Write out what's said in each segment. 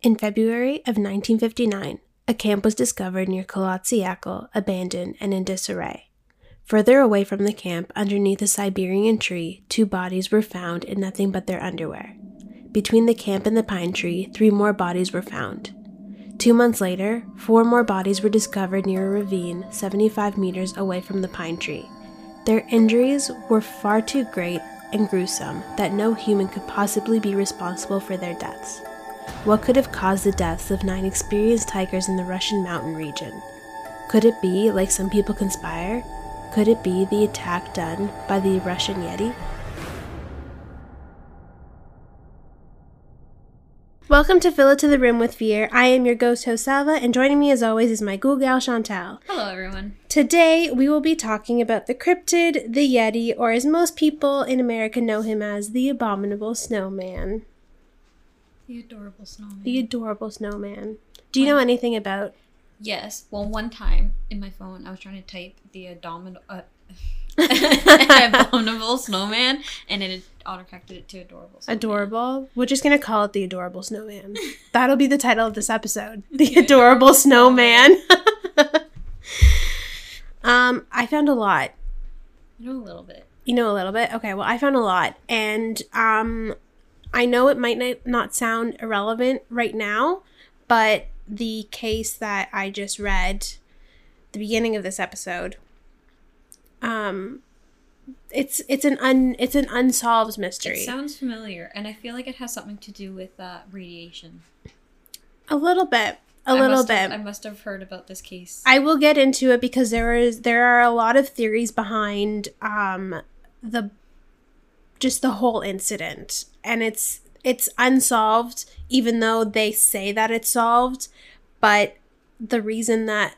In February of 1959, a camp was discovered near Kholat Syakhl, abandoned and in disarray. Further away from the camp, underneath a Siberian tree, two bodies were found in nothing but their underwear. Between the camp and the pine tree, three more bodies were found. Two months later, four more bodies were discovered near a ravine 75 meters away from the pine tree. Their injuries were far too great and gruesome that no human could possibly be responsible for their deaths. What could have caused the deaths of nine experienced hikers in the Russian mountain region? Could it be, like some people conspire, could it be the attack done by the Russian Yeti? Welcome to Fill It to the Rim with Fear. I am your ghost host Salva, and joining me as always is my ghoul gal Chantal. Hello, everyone. Today we will be talking about the cryptid, the Yeti, or as most people in America know him as, the Abominable Snowman. The adorable snowman. The adorable snowman. Do you know anything about? yes. Well, one time in my phone, I was trying to type the abominable, uh, abominable snowman, and it autocorrected it to adorable. Snowman. Adorable. We're just gonna call it the adorable snowman. That'll be the title of this episode. The adorable snowman. um, I found a lot. I know a little bit. You know a little bit. Okay, well, I found a lot, and um, I know it might not- sound irrelevant right now, but the case that I just read, the beginning of this episode, um, it's it's an un it's an unsolved mystery. It sounds familiar, and I feel like it has something to do with uh, radiation. a little bit, a I little bit. have- I must have heard about this case. I will get into it because there is there are a lot of theories behind um the just the whole incident and it's it's unsolved even though they say that it's solved but the reason that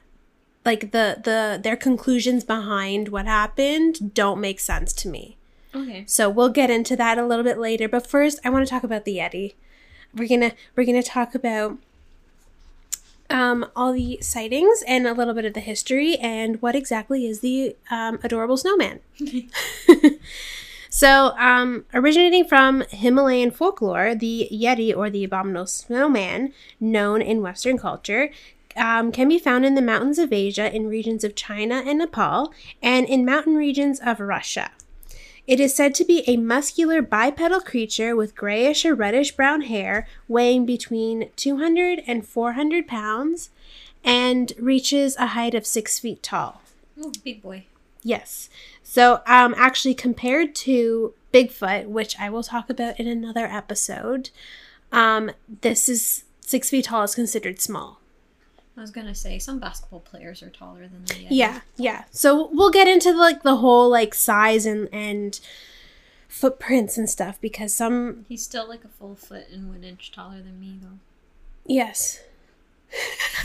like the the their conclusions behind what happened don't make sense to me. okay. So we'll get into that a little bit later. But first, I want to talk about the Yeti. We're gonna we're gonna talk about um, all the sightings and a little bit of the history and what exactly is the um, adorable snowman. so, um, originating from Himalayan folklore, the Yeti or the abominable snowman, known in Western culture, um, can be found in the mountains of Asia in regions of China and Nepal and in mountain regions of Russia. It is said to be a muscular bipedal creature with grayish or reddish brown hair, weighing between 200 and 400 pounds, and reaches a height of six feet tall. Oh, big boy. Yes. So, um, actually, compared to Bigfoot, which I will talk about in another episode, um, this is six feet tall is considered small. I was gonna say some basketball players are taller than the. Yeah, yeah. So we'll get into like the whole like size and and footprints and stuff because some He's still like a full foot and one inch taller than me, though. yes.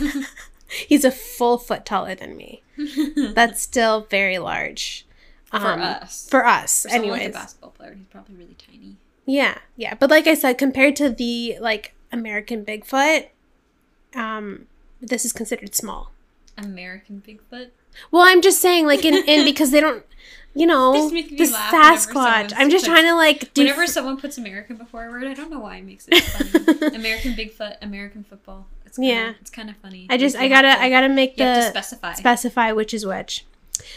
He's a full foot taller than me. That's still very large. For Um, us. For us, For someone like anyways. a basketball player, he's probably really tiny. Yeah, yeah. But like I said, compared to the like American Bigfoot, um, this is considered small. American Bigfoot. Well, I'm just saying, like in, in because they don't, you know, This makes me the Sasquatch. I'm just puts- trying to like do. Whenever someone puts American before a word, I don't know why it makes it funny. American Bigfoot, American football. It's kinda, Yeah. it's kind of funny. I just I gotta to- I gotta make You have to the specify. specify which is which.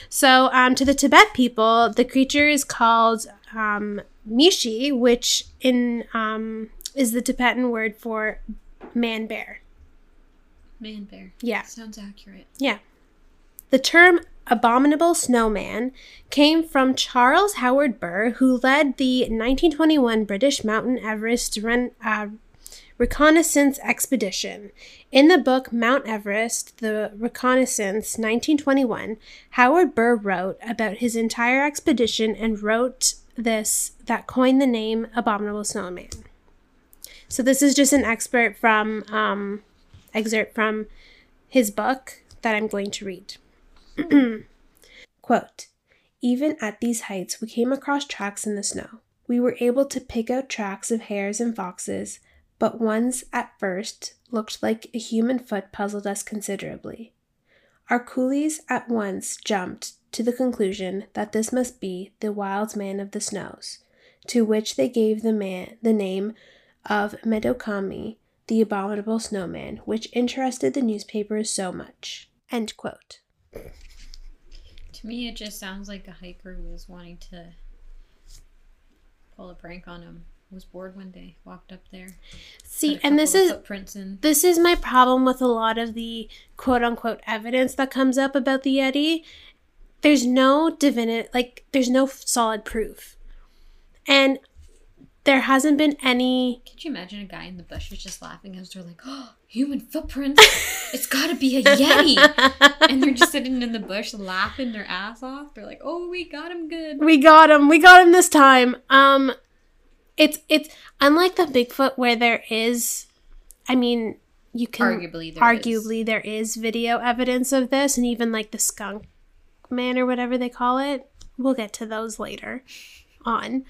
So, um, to the Tibet people, the creature is called um, Mishi, which in um, is the Tibetan word for man bear. Man bear. Yeah. Sounds accurate. Yeah. The term abominable snowman came from Charles Howard-Bury, who led the 1921 British Mountain Everest ren- uh, reconnaissance expedition. In the book Mount Everest, The Reconnaissance, 1921, Howard-Bury wrote about his entire expedition and wrote this that coined the name Abominable Snowman. So this is just an expert from um, excerpt from his book that I'm going to read. Quote Even at these heights, we came across tracks in the snow. We were able to pick out tracks of hares and foxes, but ones at first looked like a human foot puzzled us considerably. Our coolies at once jumped to the conclusion that this must be the wild man of the snows, to which they gave the man the name of Medokami, the abominable snowman, which interested the newspapers so much. End quote. To me, it just sounds like a hiker was wanting to pull a prank on him. Was bored one day, walked up there. See, and this is footprints in. this is my problem with a lot of the quote unquote evidence that comes up about the Yeti. There's no definite, like, there's no solid proof. And there hasn't been any. Could you imagine a guy in the bush bushes just laughing as they're like, "Oh, human footprints! it's got to be a yeti!" and they're just sitting in the bush laughing their ass off. They're like, "Oh, we got him good." we got him. We got him this time. Um, it's it's unlike the Bigfoot where there is, I mean, you can Arguably, there is. arguably there is video evidence of this, and even like the skunk man or whatever they call it. We'll get to those later on.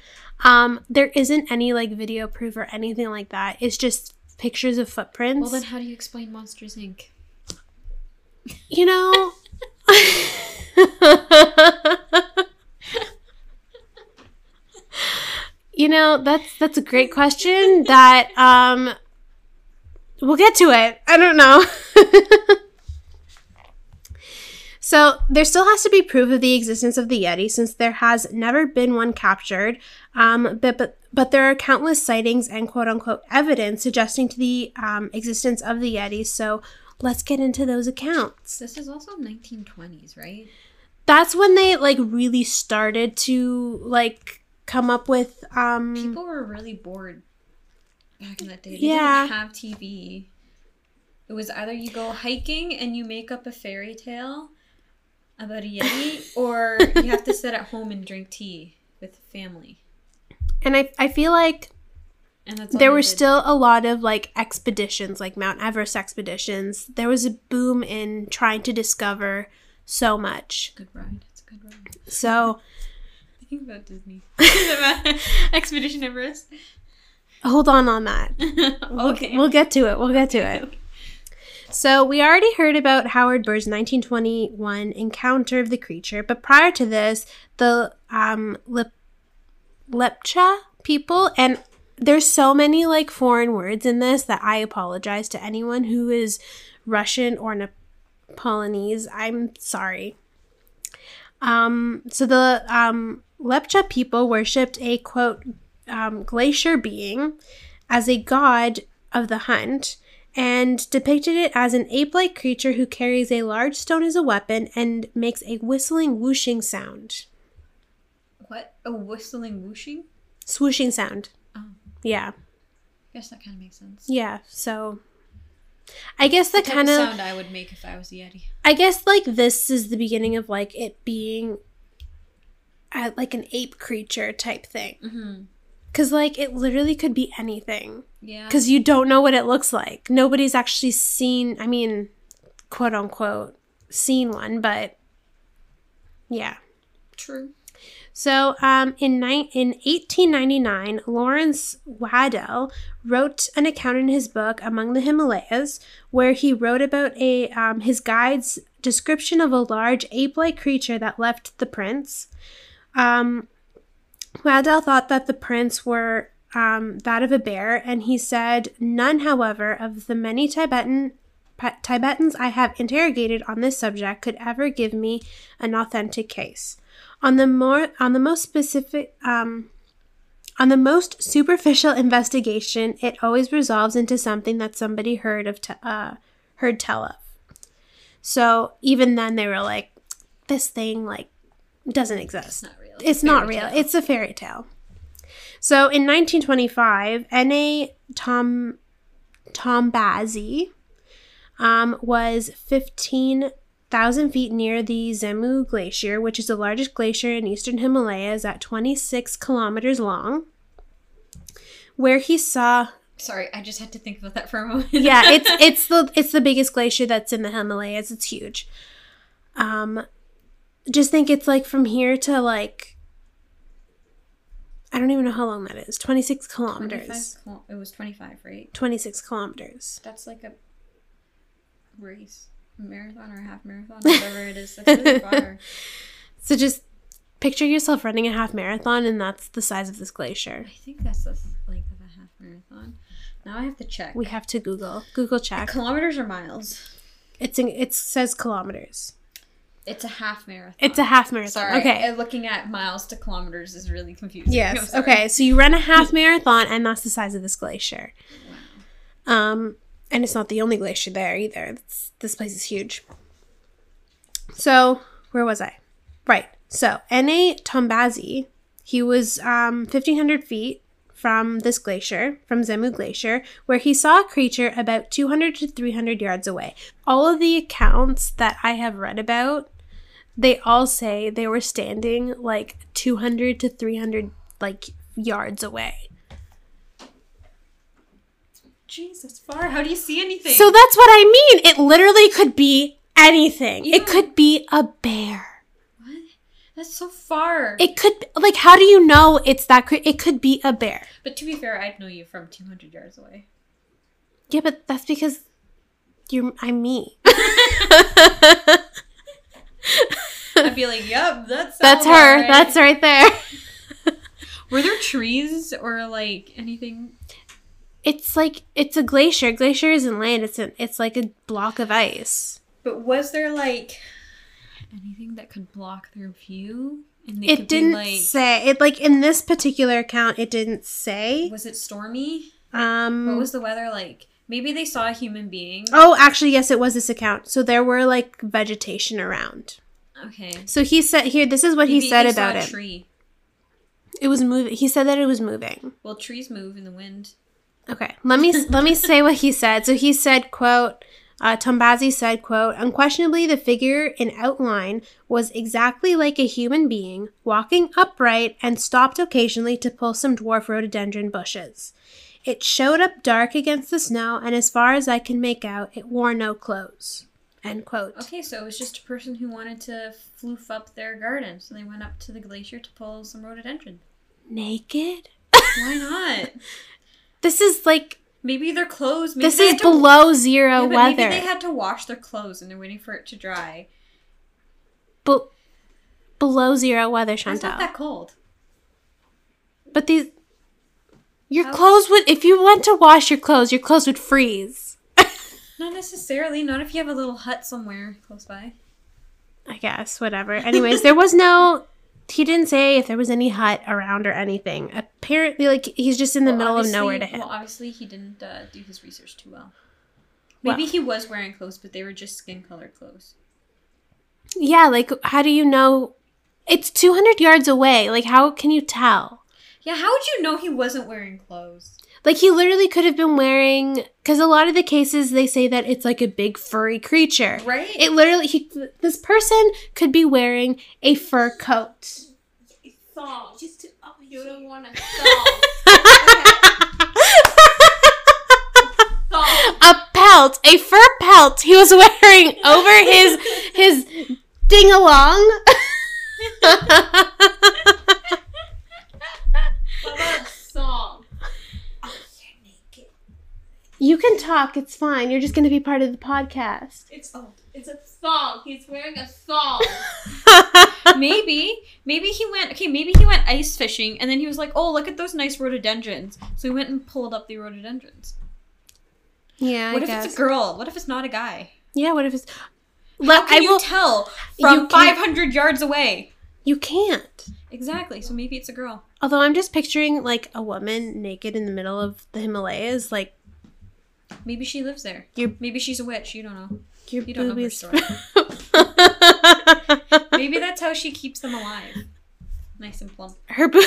Um, there isn't any like video proof or anything like that. It's just pictures of footprints. Well, then how do you explain Monsters Inc? you know. you know that's that's a great question that um we'll get to it. I don't know. So there still has to be proof of the existence of the yeti since there has never been one captured. Um, but, but but there are countless sightings and quote unquote evidence suggesting to the um, existence of the yeti. So let's get into those accounts. This is also 1920s, right? that's when they like really started to like come up with um People were really bored back in that day. They Yeah. didn't have TV. It was either you go hiking and you make up a fairy tale about a yeti, or you have to sit at home and drink tea with family. and I, I feel like And that's there were did. still a lot of like expeditions like mount everest expeditions there was a boom in trying to discover so much good ride. It's a good ride. so Think about Disney. Expedition Everest. hold on on that okay. we'll get to it we'll get to it so we already heard about Howard-Bury's 1921 encounter of the creature but prior to this the um Lep- lepcha people and there's so many like foreign words in this that i apologize to anyone who is russian or nepalese i'm sorry um so the um lepcha people worshipped a quote um, glacier being as a god of the hunt and depicted it as an ape like creature who carries a large stone as a weapon and makes a whistling whooshing sound. What? A whistling whooshing? Swooshing sound. Oh. Yeah. I guess that kind of makes sense. Yeah. So I guess that kind of of sound I would make if I was a Yeti. I guess like this is the beginning of like it being uh, like an ape creature type thing. Mm-hmm. Cuz like it literally could be anything. Yeah. because you don't know what it looks like. Nobody's actually seen, I mean, quote unquote, seen one, but yeah. True. So um, in, ni- in 1899, Laurence Waddell wrote an account in his book Among the Himalayas, where he wrote about a um, his guide's description of a large ape-like creature that left the prints. Um, thought that the prints were um, that of a bear, and he said, None, however, of the many Tibetan Tibetans I have interrogated on this subject could ever give me an authentic case. On the more on the most specific um, on the most superficial investigation, it always resolves into something that somebody heard of uh, heard tell of. So even then, they were like, "This thing like doesn't exist." It's not real. it's a not fairy real. tale. It's a fairy tale. So in 1925, N.A. Tom Tombazi um, was 15,000 feet near the Zemu Glacier, which is the largest glacier in eastern Himalayas at 26 kilometers long, where he saw Sorry, I just had to think about that for a moment. yeah, it's it's the it's the biggest glacier that's in the Himalayas. It's huge. Um, just think it's like from here to like I don't even know how long that is. Twenty six kilometers. kil- It was 25, right? Twenty six kilometers. That's like a race. A marathon or a half marathon, whatever it is. That's really far. So just picture yourself running a half marathon, and that's the size of this glacier. I think that's the length of a half marathon. Now I have to check. We have to Google. Google check. Kilometers or miles? It's in, it says kilometers. It's a half marathon. It's a half marathon. Sorry. Okay. uh, Looking at miles to kilometers is really confusing. Yes. Okay. So you run a half marathon, and that's the size of this glacier. Um, and it's not the only glacier there either. It's, this place is huge. So where was I? Right. So N.A. Tombazi, he was um, 1,500 feet from this glacier, from Zemu Glacier, where he saw a creature about 200 to 300 yards away. All of the accounts that I have read about, they all say they were standing like 200 to 300 like yards away. Jesus, far. How do you see anything? So that's what I mean. It literally could be anything. Yeah. It could be a bear. what? That's so far. It could like how do you know it's that cre- it could be a bear. but to be fair, I'd know you from 200 yards away. Yeah, but that's because you're I'm me. Be like, "Yep, that's That's her. That's right there. Were there trees or like anything? It's like it's a glacier. Glacier isn't land. It's an, it's like a block of ice. But was there like anything that could block their view? And they It didn't like, say it like in this particular account. It didn't say. was it stormy? Um. What was the weather like? Maybe they saw a human being. oh, actually, yes, it was this account. So there were like vegetation around. Okay. So he said here. This is what Maybe he said saw about a it. Tree. It was moving. He said that it was moving. Well, trees move in the wind. Okay, let me let me say what he said. So he said, "quote." Uh, Tombazi said, "quote Unquestionably, the figure in outline was exactly like a human being, walking upright and stopped occasionally to pull some dwarf rhododendron bushes. It showed up dark against the snow, and as far as I can make out, it wore no clothes." End quote. Okay, so it was just a person who wanted to floof up their garden, so they went up to the glacier to pull some rhododendron. Naked? Why not? This is like Maybe their clothes. Maybe this is to- below zero Yeah, weather. Maybe they had to wash their clothes and they're waiting for it to dry. Be- below zero weather, It's not that cold. But these, your How- clothes would, if you went to wash your clothes, your clothes would freeze. Not necessarily. Not if you have a little hut somewhere close by. I guess, whatever. Anyways, there was no, he didn't say if there was any hut around or anything. Apparently, like, he's just in the Well, middle of nowhere to him. Well, obviously he didn't uh, do his research too well. Maybe he was wearing clothes, but they were just skin color clothes. yeah, like, how do you know? It's 200 yards away. Like, how can you tell? Yeah, how would you know he wasn't wearing clothes? Like, he literally could have been wearing, because a lot of the cases, they say that it's like a big furry creature. Right? It literally, he, this person could be wearing a fur coat. Song. Just to, oh, You don't want a song. Song. a pelt, a fur pelt he was wearing over his his ding along. What about song? You can talk, it's fine. You're just gonna be part of the podcast. It's oh, it's a song. He's wearing a song. maybe, maybe he went. Okay, maybe he went ice fishing, and then he was like, "Oh, look at those nice rhododendrons." So he went and pulled up the rhododendrons. yeah, what I if guess. it's a girl? What if it's not a guy? yeah, what if it's How can I you will tell from can't- 500 yards away? you can't. Exactly. So maybe it's a girl. Although I'm just picturing like a woman naked in the middle of the Himalayas, like Maybe she lives there. Your- maybe she's a witch. You don't know. your You don't know her story. Maybe that's how she keeps them alive. Nice and plump. her bo-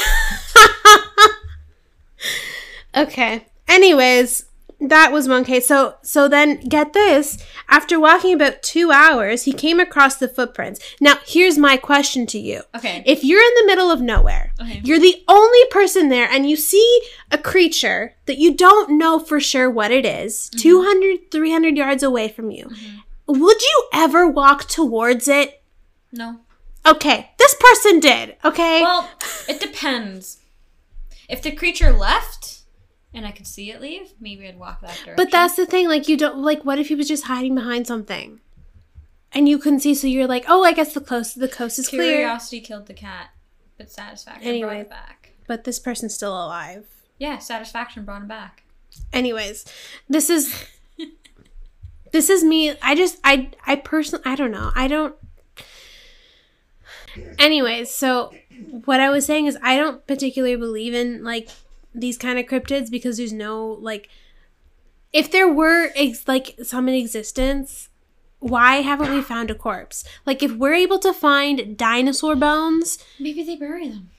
okay anyways that was one case so so then get this after walking about two hours he came across the footprints now here's my question to you Okay. if you're in the middle of nowhere Okay. you're the only person there and you see a creature that you don't know for sure what it is, mm-hmm. 200 300 yards away from you mm-hmm. would you ever walk towards it No. okay this person did okay Well, it depends. If the creature left and I could see it leave, maybe I'd walk that direction. But that's the thing, like you don't like what if he was just hiding behind something? And you couldn't see, so you're like, Oh, I guess the coast the coast is clear. curiosity killed the cat, but satisfaction brought Anyway. it back. But this person's still alive. Yeah, satisfaction brought him back. Anyways, this is this is me. I just I I personally I don't know. I don't Anyways, so what I was saying is I don't particularly believe in like these kind of cryptids because there's no like if there were ex- like some in existence, why haven't we found a corpse? Like if we're able to find dinosaur bones, Maybe they bury them.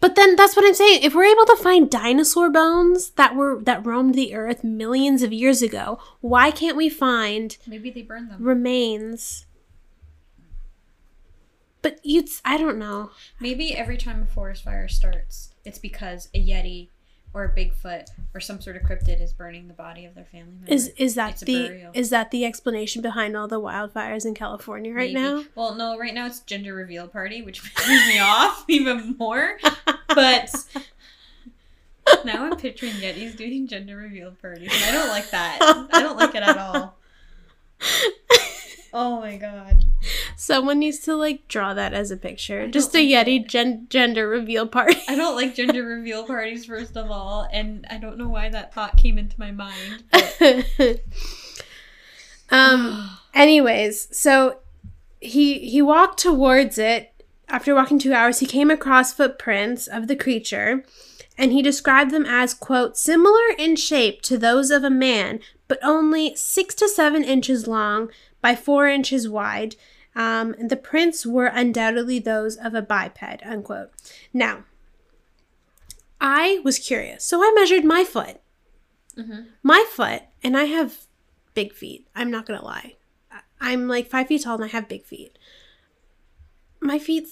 but then that's what I'm saying. If we're able to find dinosaur bones that were that roamed the earth millions of years ago, why can't we find Maybe they burn them. remains? But you'd I don't know. Maybe every time a forest fire starts, it's because a yeti or bigfoot or some sort of cryptid is burning the body of their family member. Is is that It's the burial. is that the explanation behind all the wildfires in California right Maybe. now? Well, no, right now it's gender reveal party, which pisses me off even more. But now I'm picturing Yetis doing gender reveal parties, and I don't like that. I don't like it at all. Oh my god. Someone needs to like draw that as a picture. Just a like Yeti gen- gender reveal party. I don't like gender reveal parties, first of all, and I don't know why that thought came into my mind. But um anyways, so he he walked towards it. After walking 2 hours, he came across footprints of the creature and he described them as quote similar in shape to those of a man, but only 6 to 7 inches long by 4 inches wide. Um, and the prints were undoubtedly those of a biped, unquote. Now, I was curious, so I measured my foot. Mhm. My foot, and I have big feet. I'm not gonna lie. I'm like five feet tall and I have big feet. My feet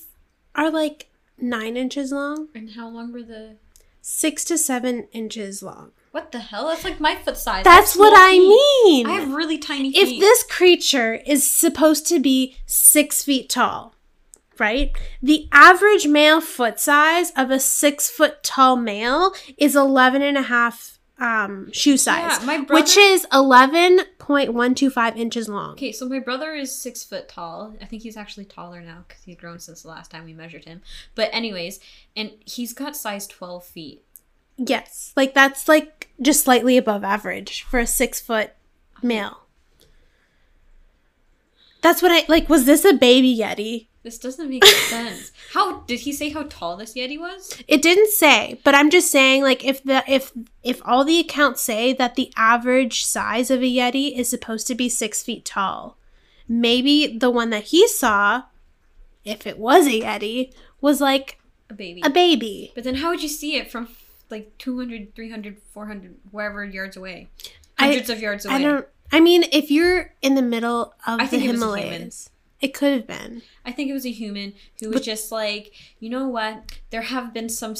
are like nine inches long, and how long were the? six to seven inches long. What the hell? That's like my foot size. That's have what I feet. mean. I have really tiny if feet. If this creature is supposed to be six feet tall, right? The average male foot size of a six foot tall male is 11 and a half um, shoe size, Yeah, my brother- which is 11.125 inches long. Okay, so my brother is six foot tall. I think he's actually taller now because he's grown since the last time we measured him. But anyways, and he's got size twelve feet. Yes, like that's like just slightly above average for a six foot male. That's what I like. Was this a baby Yeti? This doesn't make sense. How did he say how tall this yeti was? It didn't say, but I'm just saying, like, if the if if all the accounts say that the average size of a yeti is supposed to be six feet tall, maybe the one that he saw, if it was a yeti, was like A baby. a baby. but then how would you see it from like 200, 300, 400, wherever yards away? I- Hundreds of yards away. I don't. I mean, if you're in the middle of I the think it was a human. Himalayas, it could have been. I think it was a human who was just like, you know what? There have been some.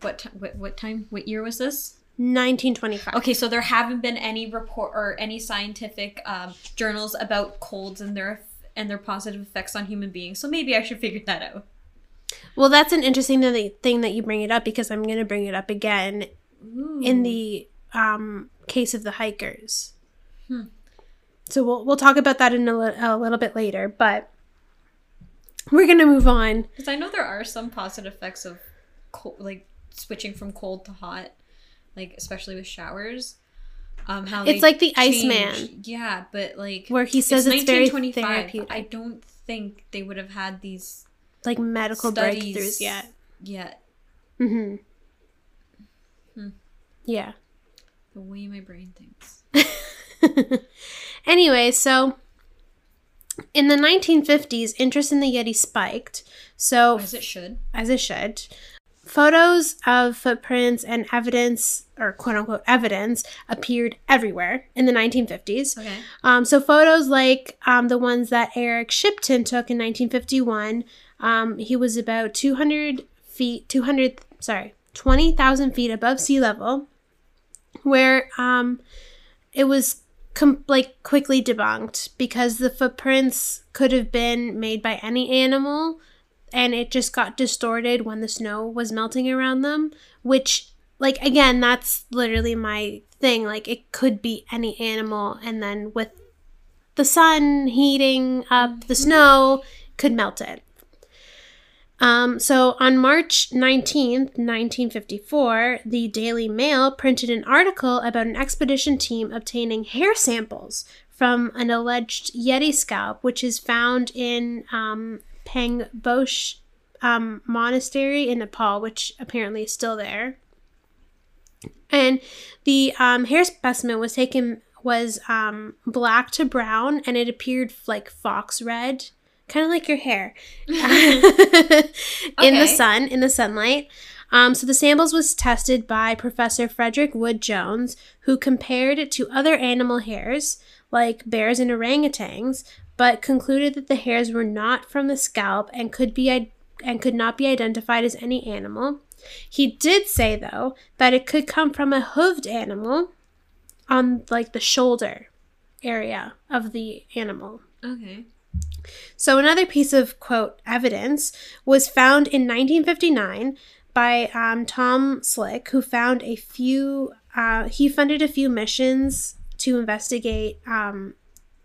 What, ti- what what time? What year was this? 1925. Okay, so there haven't been any report or any scientific um, journals about colds and their and their positive effects on human beings. So maybe I should figure that out. Well, that's an interesting thing that you bring it up because I'm going to bring it up again in the um, case of the hikers. Hmm. So we'll we'll talk about that in a, li- a little bit later, but we're going to move on. Because I know there are some positive effects of cold, like switching from cold to hot, like especially with showers. Um, how It's like the Iceman. Yeah, but like Where he says it's, very 1925. therapeutic, I don't think they would have had these like medical studies breakthroughs yet. yet. hmm Hmm. Yeah. The way my brain thinks. anyway, so in the 1950s, interest in the Yeti spiked. So, As it should. as it should, photos of footprints and evidence, or quote unquote evidence, appeared everywhere in the 1950s. Okay. Um, so photos like um, the ones that Eric Shipton took in 1951, um, he was about 200 feet, 200, sorry, 20,000 feet above sea level, where um, it was com- like quickly debunked because the footprints could have been made by any animal and it just got distorted when the snow was melting around them, which like again that's literally my thing like it could be any animal and then with the sun heating up the snow could melt it Um, so on March 19th, 1954, the Daily Mail printed an article about an expedition team obtaining hair samples from an alleged Yeti scalp, which is found in um, um, Monastery in Nepal, which apparently is still there. And the um, hair specimen was taken was um, black to brown, and it appeared like fox red, kind of like your hair, in the sun, in the sunlight. Um, so the samples was tested by Professor Frederick Wood Jones, who compared it to other animal hairs like bears and orangutans, but concluded that the hairs were not from the scalp and could be and could not be identified as any animal. He did say though that it could come from a hooved animal on like the shoulder area of the animal. Okay. So another piece of quote evidence was found in 1959 by um, Tom Slick, who found a few. Uh, he funded a few missions to investigate um,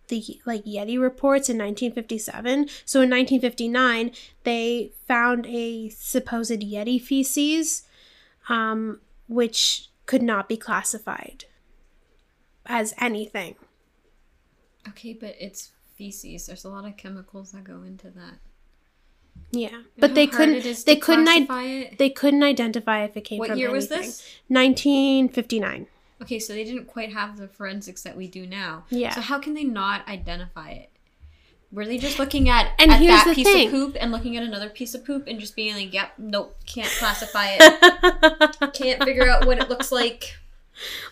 the like Yeti reports in 1957. So in 1959, they found a supposed Yeti feces, um, which could not be classified as anything. Okay, but it's feces. There's a lot of chemicals that go into that. Yeah, You know but they couldn't. They couldn't. I- it? They couldn't identify if it came from anything. What from year was this? 1959. Okay, so they didn't quite have the forensics that we do now. Yeah. So how can they not identify it? Were they just looking at, And at here's that piece thing. of poop and looking at another piece of poop and just being like, "Yep, nope, can't classify it. can't figure out what it looks like."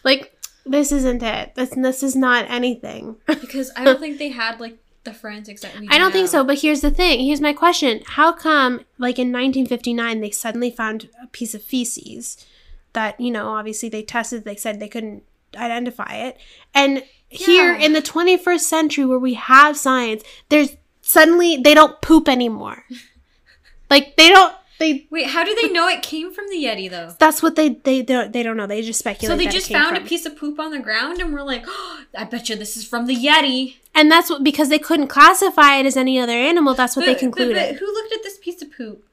like this isn't it. This this is not anything. Because I don't think they had like the forensics that we. I don't think so. But here's the thing. Here's my question. How come, like in 1959, they suddenly found a piece of feces that you know, obviously they tested. They said they couldn't identify it, and here in the 21st century, where we have science, there's suddenly they don't poop anymore. like they don't. They Wait, how do they know it came from the Yeti though? that's what they they don't they don't know. They just speculate. So they just found from- a piece of poop on the ground and we're like, oh, I bet you this is from the Yeti. And that's what because they couldn't classify it as any other animal. That's what they But- but- concluded. but who looked at this piece of poop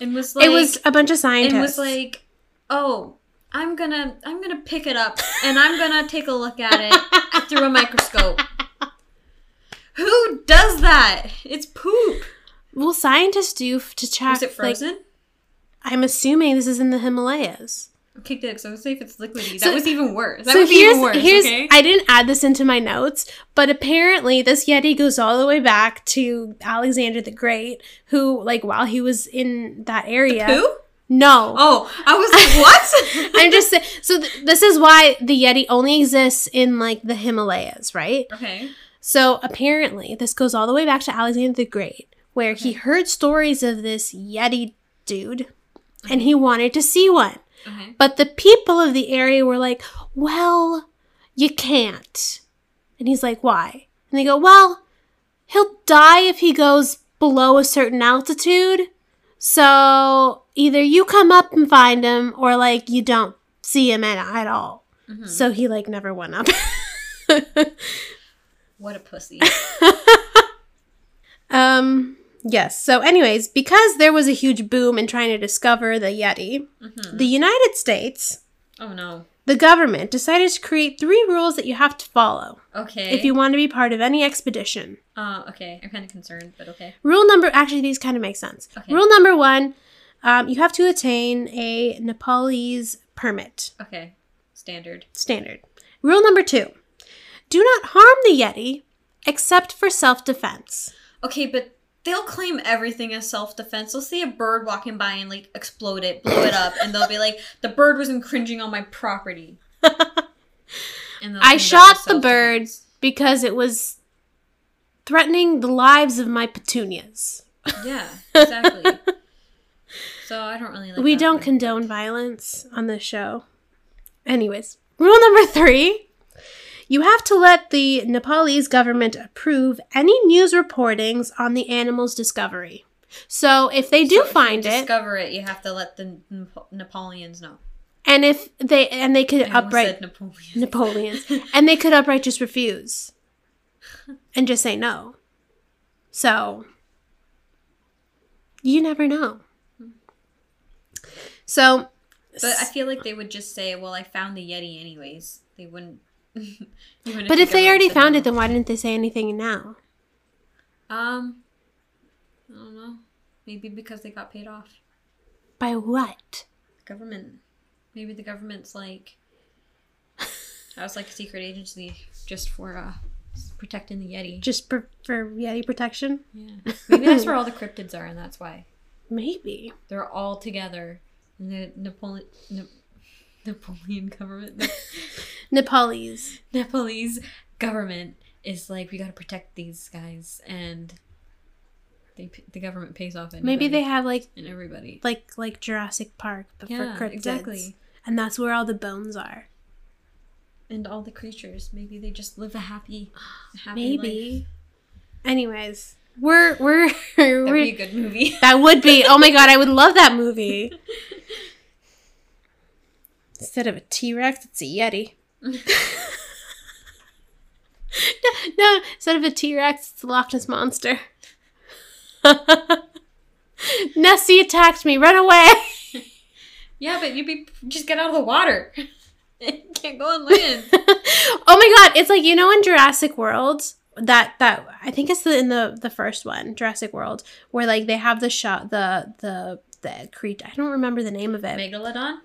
and was like, it was a bunch of scientists. and was like, "Oh, I'm gonna I'm gonna pick it up and I'm gonna take a look at it through a microscope." Who does that? It's poop. well, scientists do to check. Was it like- frozen? I'm assuming this is in the Himalayas. okay, good. So say if it's liquidy. So- that was even worse. That so was here's even worse. here's okay? I didn't add this into my notes, but apparently this Yeti goes all the way back to Alexander the Great, who like while he was in that area. Who? No. Oh, I was like, what? I'm just saying. So th- this is why the Yeti only exists in like the Himalayas, right? okay. So apparently, this goes all the way back to Alexander the Great, where he heard stories of this Yeti dude and he wanted to see one. Okay. But the people of the area were like, well, you can't. And he's like, why? And they go, well, he'll die if he goes below a certain altitude. So either you come up and find him or like you don't see him at, at all. Mhm. So he like never went up. What a pussy. Um, yes. So, anyways, because there was a huge boom in trying to discover the Yeti, Mhm. the United States, Oh no. the government decided to create three rules that you have to follow Okay. if you want to be part of any expedition. Uh, okay. I'm kind of concerned, but okay. Rule number actually, these kind of make sense. Okay. Rule number one um, you have to attain a Nepalese permit Okay. Standard. standard. Rule number two do not harm the Yeti except for self defense. Okay, but they'll claim everything as self defense. They'll see a bird walking by and like explode it, blow it up, and they'll be like, "The bird was infringing on my property." I shot the bird because it was threatening the lives of my petunias. Yeah, exactly. so I don't really like. we don't one. condone violence on this show. Anyways, rule number three you have to let the Nepalese government approve any news reportings on the animal's discovery. So if they do So if find it, discover it, you have to let the Napoleons know. and if they and they could I upright said Napoleon. Napoleons, and they could upright just refuse and just say no. So you never know. So, But I feel like they would just say, "Well, I found the Yeti anyways." They wouldn't. But if they already found no. it, then why didn't they say anything now? um, I don't know. Maybe because they got paid off. By what? Government. Maybe the government's like. I was like a secret agency just for uh protecting the Yeti. Just for, for Yeti protection? Yeah. Maybe that's where all the cryptids are, and that's why Maybe. they're all together. And the Napoleon. Na- Napoleon government. Nepalese. Nepalese government is like, we gotta protect these guys, and they, the government pays off anybody Maybe they have like and everybody. like like Jurassic Park, but Yeah, for cryptids. exactly. And that's where all the bones are. And all the creatures. Maybe they just live a happy, a happy Maybe. life. Anyways, we're we're, That'd we're be a good movie. that would be. Oh my god, I would love that movie. Instead of a T Rex, it's a Yeti. no, no, instead of a T Rex, it's a Loch Ness monster. Nessie attacked me. Run away. yeah, but you'd be just get out of the water. can't go on land. oh my god, it's like you know in Jurassic World that that I think it's the, in the the first one, Jurassic World, where like they have the shot the the the creature. I don't remember the name of it. Megalodon.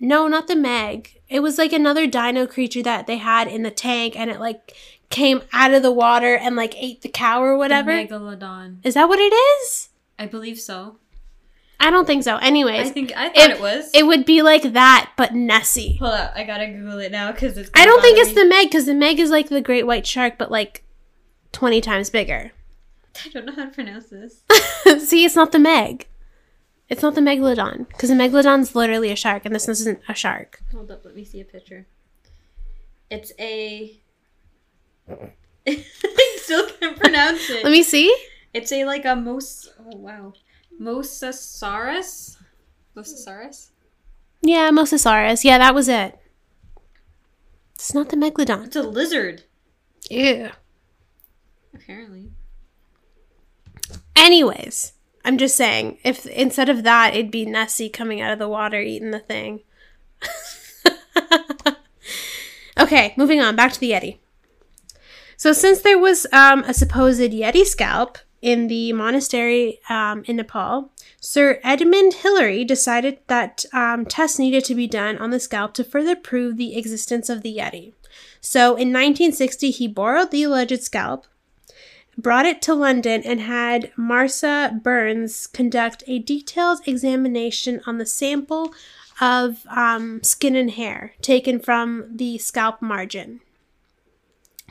No, not the Meg. It was like another dino creature that they had in the tank, and it like came out of the water and like ate the cow or whatever. The Megalodon. Is that what it is? I believe so. I don't think so. Anyways, I think I thought If- it was. it would be like that, but Nessie. Hold up, I gotta Google it now because it's. I don't think it's me. the Meg because the Meg is like the great white shark, but like twenty times bigger. I don't know how to pronounce this. See, it's not the Meg. It's not the megalodon because the megalodon's literally a shark, and this isn't a shark. Hold up, let me see a picture. It's a. I still can't pronounce it. Let me see. It's a like a mos. Oh wow, Mosasaurus. Mosasaurus. Yeah, Mosasaurus. Yeah, that was it. It's not the megalodon. It's a lizard. Ew. Apparently. Anyways, I'm just saying, if instead of that, it'd be Nessie coming out of the water eating the thing. okay, moving on. Back to the Yeti. So, since there was um, a supposed Yeti scalp in the monastery um, in Nepal, Sir Edmund Hillary decided that um, tests needed to be done on the scalp to further prove the existence of the Yeti. So, in 1960, he borrowed the alleged scalp, brought it to London and had Marca Burns conduct a detailed examination on the sample of um, skin and hair taken from the scalp margin.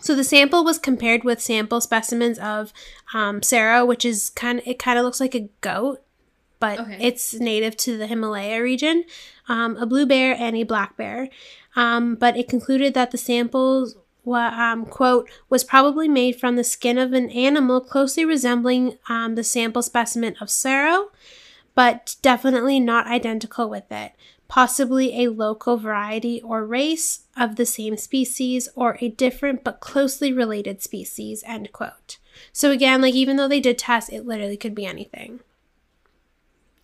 So the sample was compared with sample specimens of um, serow, which is kind of it kind of looks like a goat, but Okay. it's native to the Himalaya region, um, a blue bear and a black bear. Um, but it concluded that the samples wa- um, quote, was probably made from the skin of an animal closely resembling um, the sample specimen of serow, but definitely not identical with it. Possibly a local variety or race of the same species or a different but closely related species, end quote. So again, like even though they did test, it literally could be anything.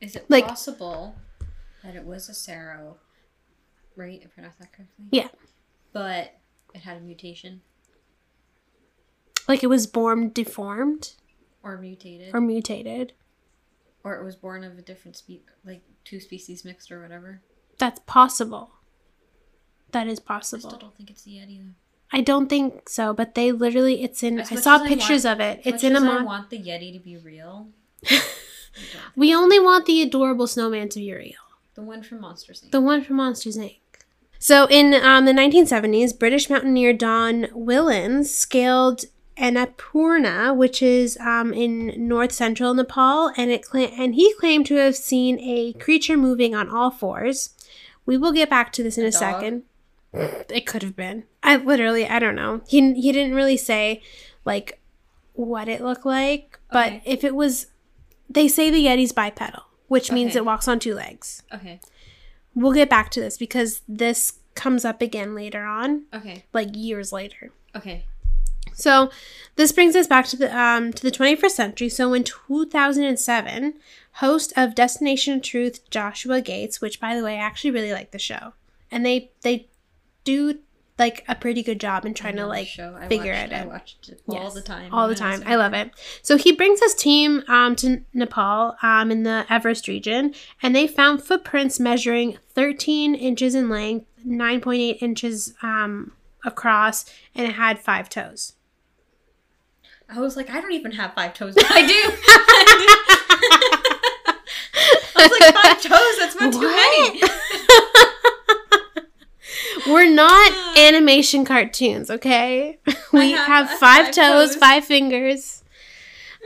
Is it Like- possible that it was a serow? Right, I pronounced that correctly. Yeah. But it had a mutation Like it was born deformed or mutated, or mutated or, it was born of a different spe like two species mixed or whatever. That's possible. That is possible I still don't think it's the Yeti though. I don't think so, but they literally it's in As I saw as I pictures want- of it. It's in a as I want the Yeti to be real. We only want the adorable snowman to be real. The one from Monsters Inc. The one from Monsters Inc. So in um, the 1970s, British mountaineer Don Whillans scaled Annapurna, which is um, in north central Nepal, and it cla- and he claimed to have seen a creature moving on all fours. We will get back to this in a, A second. It could have been. I literally, I don't know. He he didn't really say like what it looked like, but Okay. if it was, they say the Yeti's bipedal, which means Okay. it walks on two legs. Okay. We'll get back to this because this comes up again later on, Okay. like years later. Okay. So this brings us back to the um, to the 21st century. So in 2007, host of Destination Truth, Joshua Gates, which by the way, I actually really like the show, and they they do like a pretty good job in trying to like show. I figure watched, it I out. watched it all Yes, the time. all the time. I love it. So he brings his team um, to Nepal um, in the Everest region, and they found footprints measuring 13 inches in length, 9.8 inches um, across, and it had five toes. I was like, I don't even have five toes. I do. I was like, five toes. That's not too many. We're not animation cartoons, okay? We have- have, five, five toes, toes. five fingers.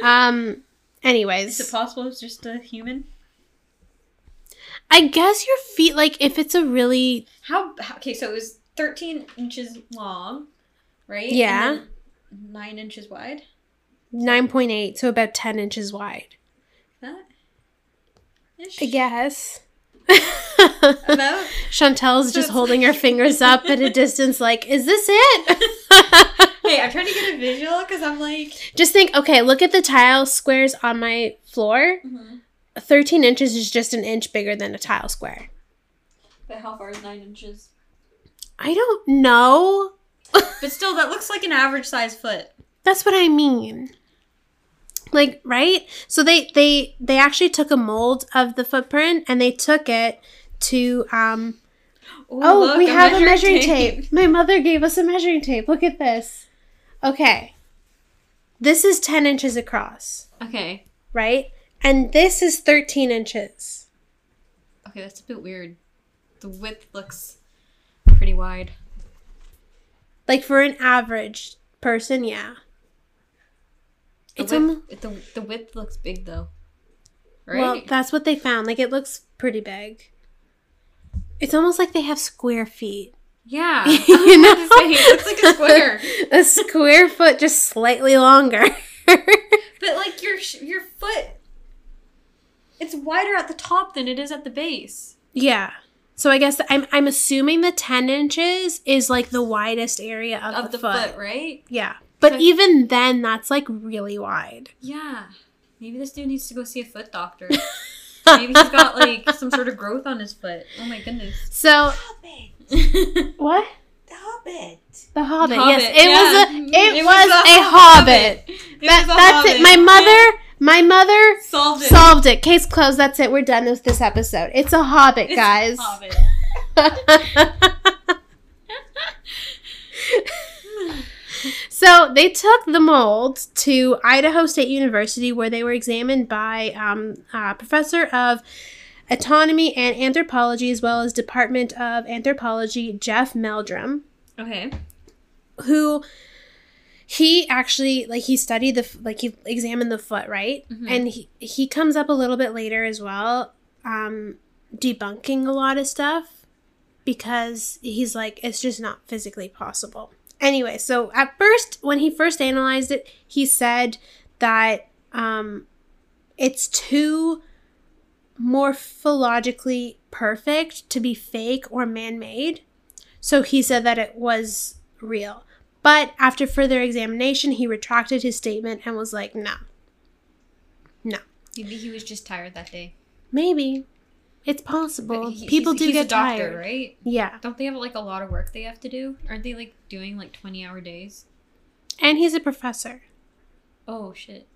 Um. Anyways, is it possible it's just a human? I guess your feet, like, if it's a really How, how? Okay, so it was 13 inches long, right? Yeah. Nine inches wide. nine point eight, so about ten inches wide. That. Ish. I guess. About. Chantel's just holding her fingers up at a distance, like, is this it? Hey, I'm trying to get a visual because I'm like. just think, okay, look at the tile squares on my floor. Mm-hmm. 13 inches is just an inch bigger than a tile square. But how far is nine inches? I don't know. But still, that looks like an average size foot. That's what I mean. Like, right? So they they they actually took a mold of the footprint and they took it to um Ooh, Oh, look, we have a measuring tape. My mother gave us a measuring tape. Look at this. Okay. This is 10 inches across, Okay. right? And this is 13 inches. Okay, that's a bit weird. The width looks pretty wide. Like for an average person, yeah. The It's width, almo- the, the width looks big though. Right? Well, that's what they found. Like it looks pretty big. It's almost like they have square feet. yeah. You know? say, it looks like a square. a square foot just slightly longer. But like your your foot, it's wider at the top than it is at the base. yeah. So I guess I'm I'm assuming the 10 inches is like the widest area of, Of the, the foot. foot, right? Yeah. But So- even then that's like really wide. Yeah. Maybe this dude needs to go see a foot doctor. Maybe he's got like some sort of growth on his foot. Oh my goodness. So Hobbit. what? The Hobbit. The Hobbit. Hobbit, Yes, it yeah. was a mm, it, It was, was a, a hobbit. It That, was a that's it. My mother, my mother solved it. solved it. Case closed. That's it. We're done with this episode. It's a hobbit, It's a guys. hobbit. so they took the mold to Idaho State University, where they were examined by um, a professor of anatomy and anthropology, as well as Department of Anthropology Jeff Meldrum. Okay. who he actually like he studied the like he examined the foot right Mhm. and he he comes up a little bit later as well um debunking a lot of stuff because he's like it's just not physically possible anyway so at first when he first analyzed it he said that um it's too morphologically perfect to be fake or man-made so he said that it was real. But after further examination, he retracted his statement and was like, no. No. Maybe he was just tired that day. Maybe. It's possible. He- People do he's get a doctor, tired. right? Yeah. Don't they have like a lot of work they have to do? Aren't they like doing like twenty hour days? And he's a professor. Oh shit.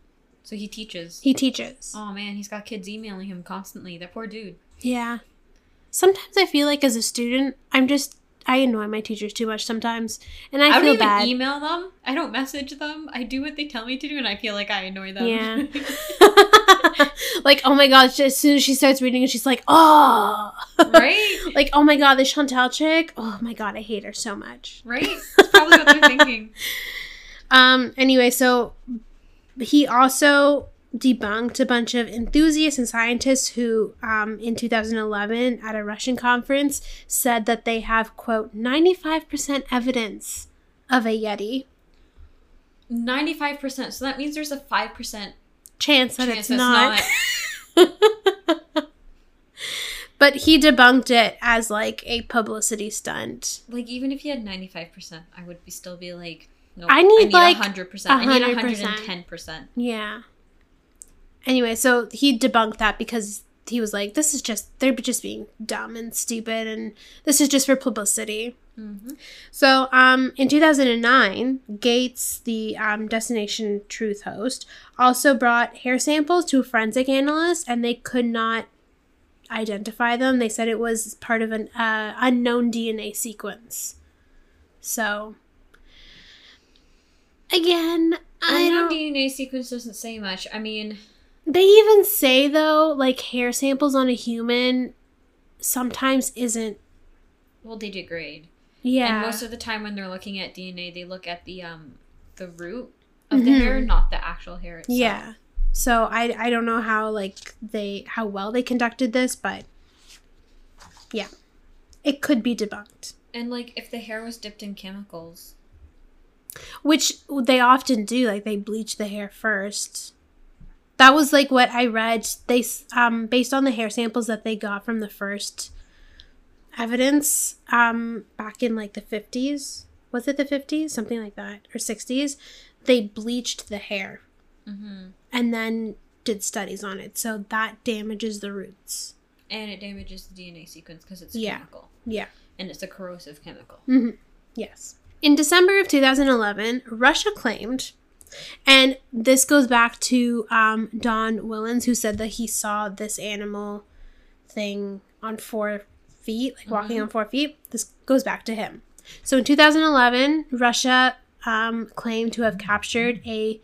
So he teaches. He teaches. Oh man, he's got kids emailing him constantly. That poor dude. Yeah. Sometimes I feel like as a student, I'm just I annoy my teachers too much sometimes, and I, I, feel bad. email them. I don't message them. I do what they tell me to do, and I feel like I annoy them. Yeah. like, oh my gosh! As soon as she starts reading it, she's like, "Oh, right? like, oh my god, the Chantel chick. Oh my god, I hate her so much." Right? That's probably what they're thinking. Um. Anyway, so he also debunked a bunch of enthusiasts and scientists who, um, in 2011 at a Russian conference, said that they have quote 95% evidence of a yeti. Ninety-five percent. So that means there's a five percent Chance that chance it's not. not. but he debunked it as like a publicity stunt. Like even if you had ninety-five percent, I would be still be like, No, I need, like, hundred percent. I need 100%. hundred and ten percent. Yeah. Anyway, so he debunked that because he was like, "This is just they're just being dumb and stupid, and this is just for publicity." Mm-hmm. So, um, in 2009, Gates, the um, Destination Truth host, also brought hair samples to a forensic analyst, and they could not identify them. They said it was part of an uh, unknown DNA sequence. So, again, I know don't. DNA sequence doesn't say much. I mean, They even say though, like hair samples on a human sometimes isn't. well, they degrade, Yeah. and most of the time when they're looking at DNA, they look at the um the root of the Mhm. hair, not the actual hair itself. Yeah. So I I don't know how like they how well they conducted this, but yeah, it could be debunked, and like if the hair was dipped in chemicals, which they often do. Like they bleach the hair first. That was like what I read. They um based on the hair samples that they got from the first evidence um back in like the 50s. Was it the 50s? Something like that or 60s. They bleached the hair mm-hmm. and then did studies on it. So that damages the roots. and it damages the DNA sequence because it's Yeah. chemical Yeah. and it's a corrosive chemical. hmm Yes. In December of 2011, Russia claimed, and this goes back to um, Don Whillans, who said that he saw this animal thing on four feet, like walking Mhm. on four feet. This goes back to him. So in 2011, Russia um, claimed to have captured a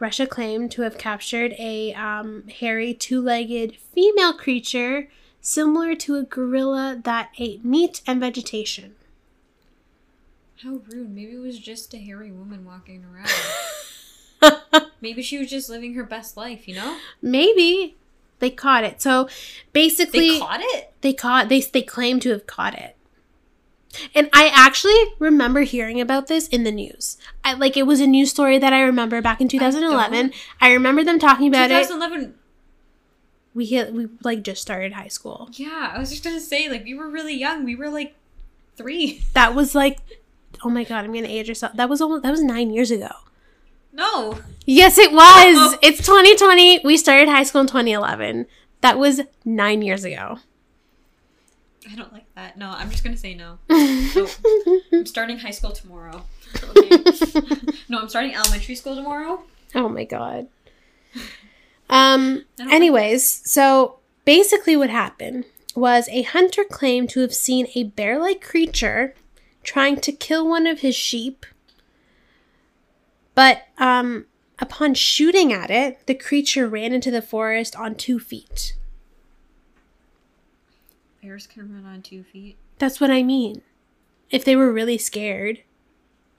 Russia claimed to have captured a um, hairy, two-legged female creature similar to a gorilla that ate meat and vegetation. How rude! Maybe it was just a hairy woman walking around. Maybe she was just living her best life. You know, Maybe they caught it. So basically, they caught it. they caught they they claim to have caught it. And I actually remember hearing about this in the news. I, like it was a news story that I remember back in 2011. I, remember them talking about it. 2011. We hit, we like just started high school. Yeah, I was just gonna say, like, we were really young. We were like three. That was like, oh my god, I'm gonna age yourself. That was almost that was nine years ago. No, Yes, it was. it's 2020. We started high school in 2011. That was nine years ago. I don't like that. No, I'm just gonna say no. I'm starting high school tomorrow. Okay. no, I'm starting elementary school tomorrow. Oh my god. Um anyways, so basically what happened was a hunter claimed to have seen a bear-like creature trying to kill one of his sheep. But um upon shooting at it, the creature ran into the forest on 2 feet. Bears can run on two feet. That's what I mean. If they were really scared.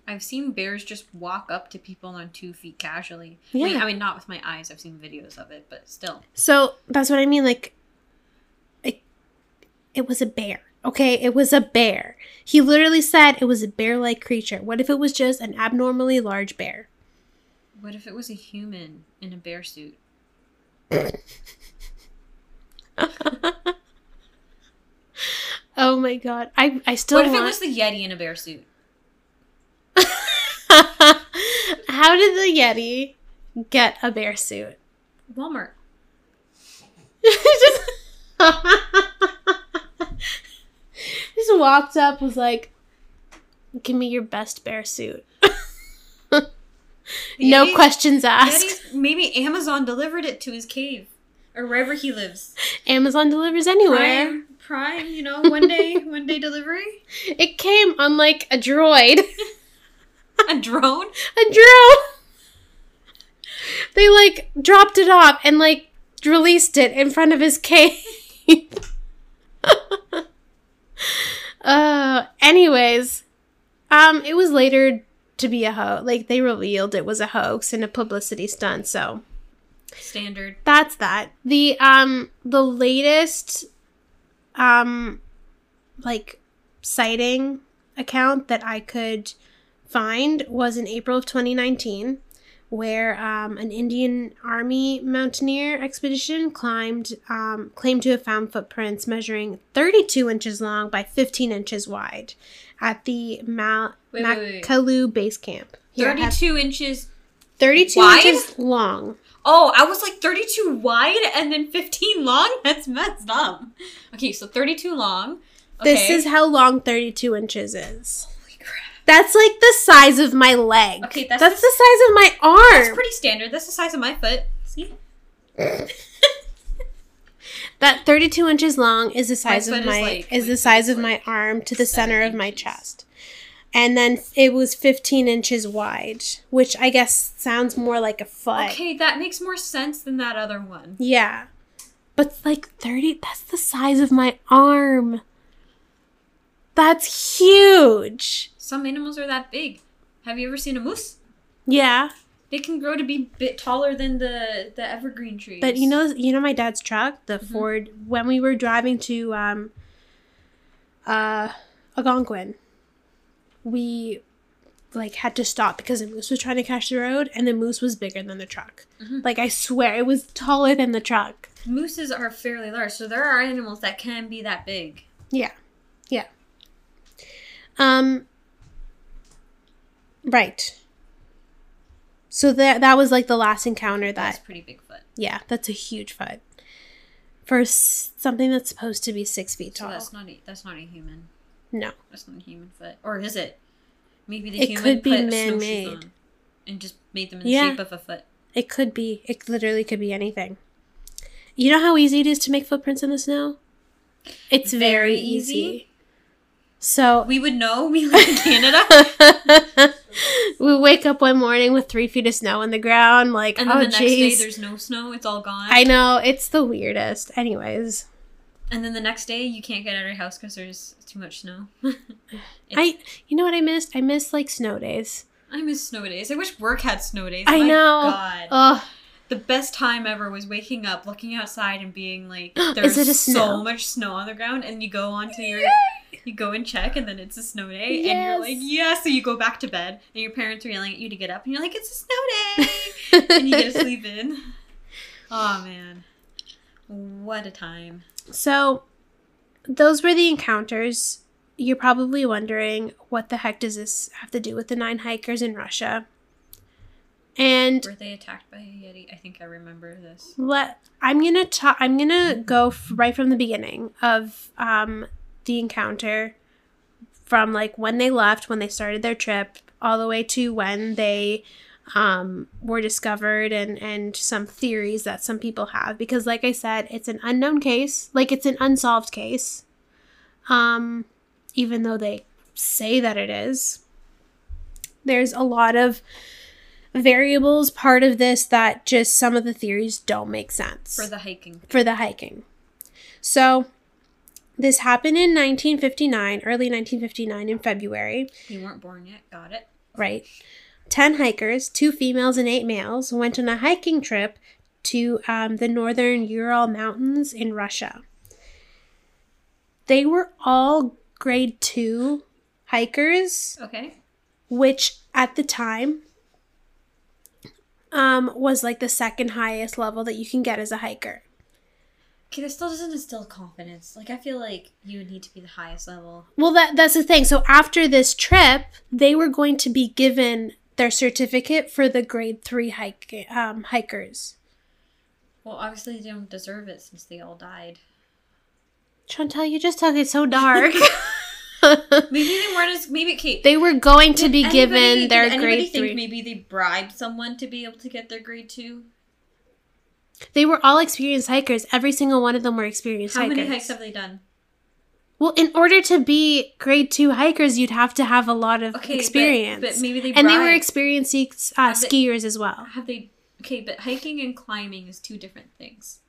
I've seen bears just walk up to people on two feet casually. I, mean, Yeah. I mean, not with my eyes. I've seen videos of it, but still. So that's what I mean. Like, it, it was a bear. Okay, it was a bear. He literally said it was a bear-like creature. What if it was just an abnormally large bear? What if it was a human in a bear suit? oh my god, I I still what if it was the Yeti in a bear suit? How did the Yeti get a bear suit? Walmart. just, just walked up, was like, "Give me your best bear suit." no Yeti- questions asked. Maybe Amazon delivered it to his cave or wherever he lives. Amazon delivers anywhere. Prime, Prime, you know, one day, one day delivery. It came on like a droid. A drone. a drone. They like dropped it off and like released it in front of his cave. Uh anyways, um it was later to be a hoax. Like they revealed it was a hoax and a publicity stunt, so Standard. that's that. The um the latest um like sighting account that I could find was in April of 2019 where um, an Indian Army mountaineer expedition climbed um, claimed to have found footprints measuring 32 inches long by 15 inches wide at the Mount Wait, wait, wait. Makalu base camp. Here, I have 32 inches. 32 Wide? inches long. Oh, I was like 32 wide and then 15 long? That's messed up. Okay, so 32 long. Okay. This is how long 32 inches is. That's like the size of my leg. Okay, that's that's the- the size of my arm. That's pretty standard. That's the size of my foot. See? That 32 inches long is the size foot of is my like- is the size is of my arm to the center of my inches. chest. And then it was 15 inches wide, which I guess sounds more like a foot. Okay, that makes more sense than that other one. Yeah. But like 30 that's the size of my arm. That's huge. Some animals are that big. Have you ever seen a moose? Yeah. They can grow to be a bit taller than the, the evergreen trees. But you know, you know my dad's truck, the Mm-hmm. Ford. When we were driving to um, uh, Algonquin, we like had to stop because a moose was trying to catch the road, and the moose was bigger than the truck. Mhm. Like I swear, it was taller than the truck. mooses are fairly large, so there are animals that can be that big. Yeah, yeah. Um. Right. So that that was like the last encounter That's that pretty big foot. yeah, that's a huge foot for s- something that's supposed to be six feet So tall. that's not a, that's not a human. No. That's not a human foot. Or is it? Maybe the It human could be man-made. and just made them in Yeah. the shape of a foot. It could be. It literally could be anything. You know how easy it is to make footprints in the snow? It's very, Very easy. easy? So We would know. We live in Canada. we wake up one morning with three feet of snow on the ground. Like, And then oh the next day jeez. there's no snow. It's all gone. I know it's the weirdest. Anyways, and then the next day you can't get out of your house because there's too much snow. I you know what I missed? I missed like snow days. I miss snow days. I wish work had snow days. I My know. God. Ugh. The best time ever was waking up, looking outside, and being like, "There's it a snow?" so much snow on the ground," and you go onto your, you go and check, and then it's a snow day, and you're like, "Yeah." So you go back to bed, and your parents are yelling at you to get up, and you're like, "It's a snow day," and you get to sleep in. Oh man, what a time! So, those were the encounters. You're probably wondering what the heck does this have to do with the nine hikers in Russia? And Were they attacked by a yeti? I think I remember this. let I'm gonna talk. I'm gonna go f- right from the beginning of um, the encounter, from like when they left, when they started their trip, all the way to when they um, were discovered, and and some theories that some people have. Because, like I said, it's an unknown case, like it's an unsolved case. Um, even though they say that it is, there's a lot of variables part of this that just some of the theories don't make sense For the hiking. for the hiking. So this happened in 1959, early 1959 in February, You weren't born yet. Got it. right? 10 hikers, two females and eight males, went on a hiking trip to um, the northern Ural Mountains in Russia. They were all grade two hikers Okay. which at the time um, was like the second highest level that you can get as a hiker. Okay, that still doesn't instill confidence. Like I feel like you would need to be the highest level. Well, that that's the thing. So after this trip, they were going to be given their certificate for the grade three hike um, hikers. Well, obviously they don't deserve it since they all died. Chantel, you just took it so dark. Maybe they weren't as maybe Kate. they were going to be anybody- given their grade think three. Maybe they bribed someone to be able to get their grade two. They were all experienced hikers. Every single one of them were experienced hikers. How hikers. many hikes have they done? Well, in order to be grade two hikers, you'd have to have a lot of Okay, experience. but, maybe they and they were experienced uh, Have they- skiers as well. Have they? Okay, but hiking and climbing is two different things.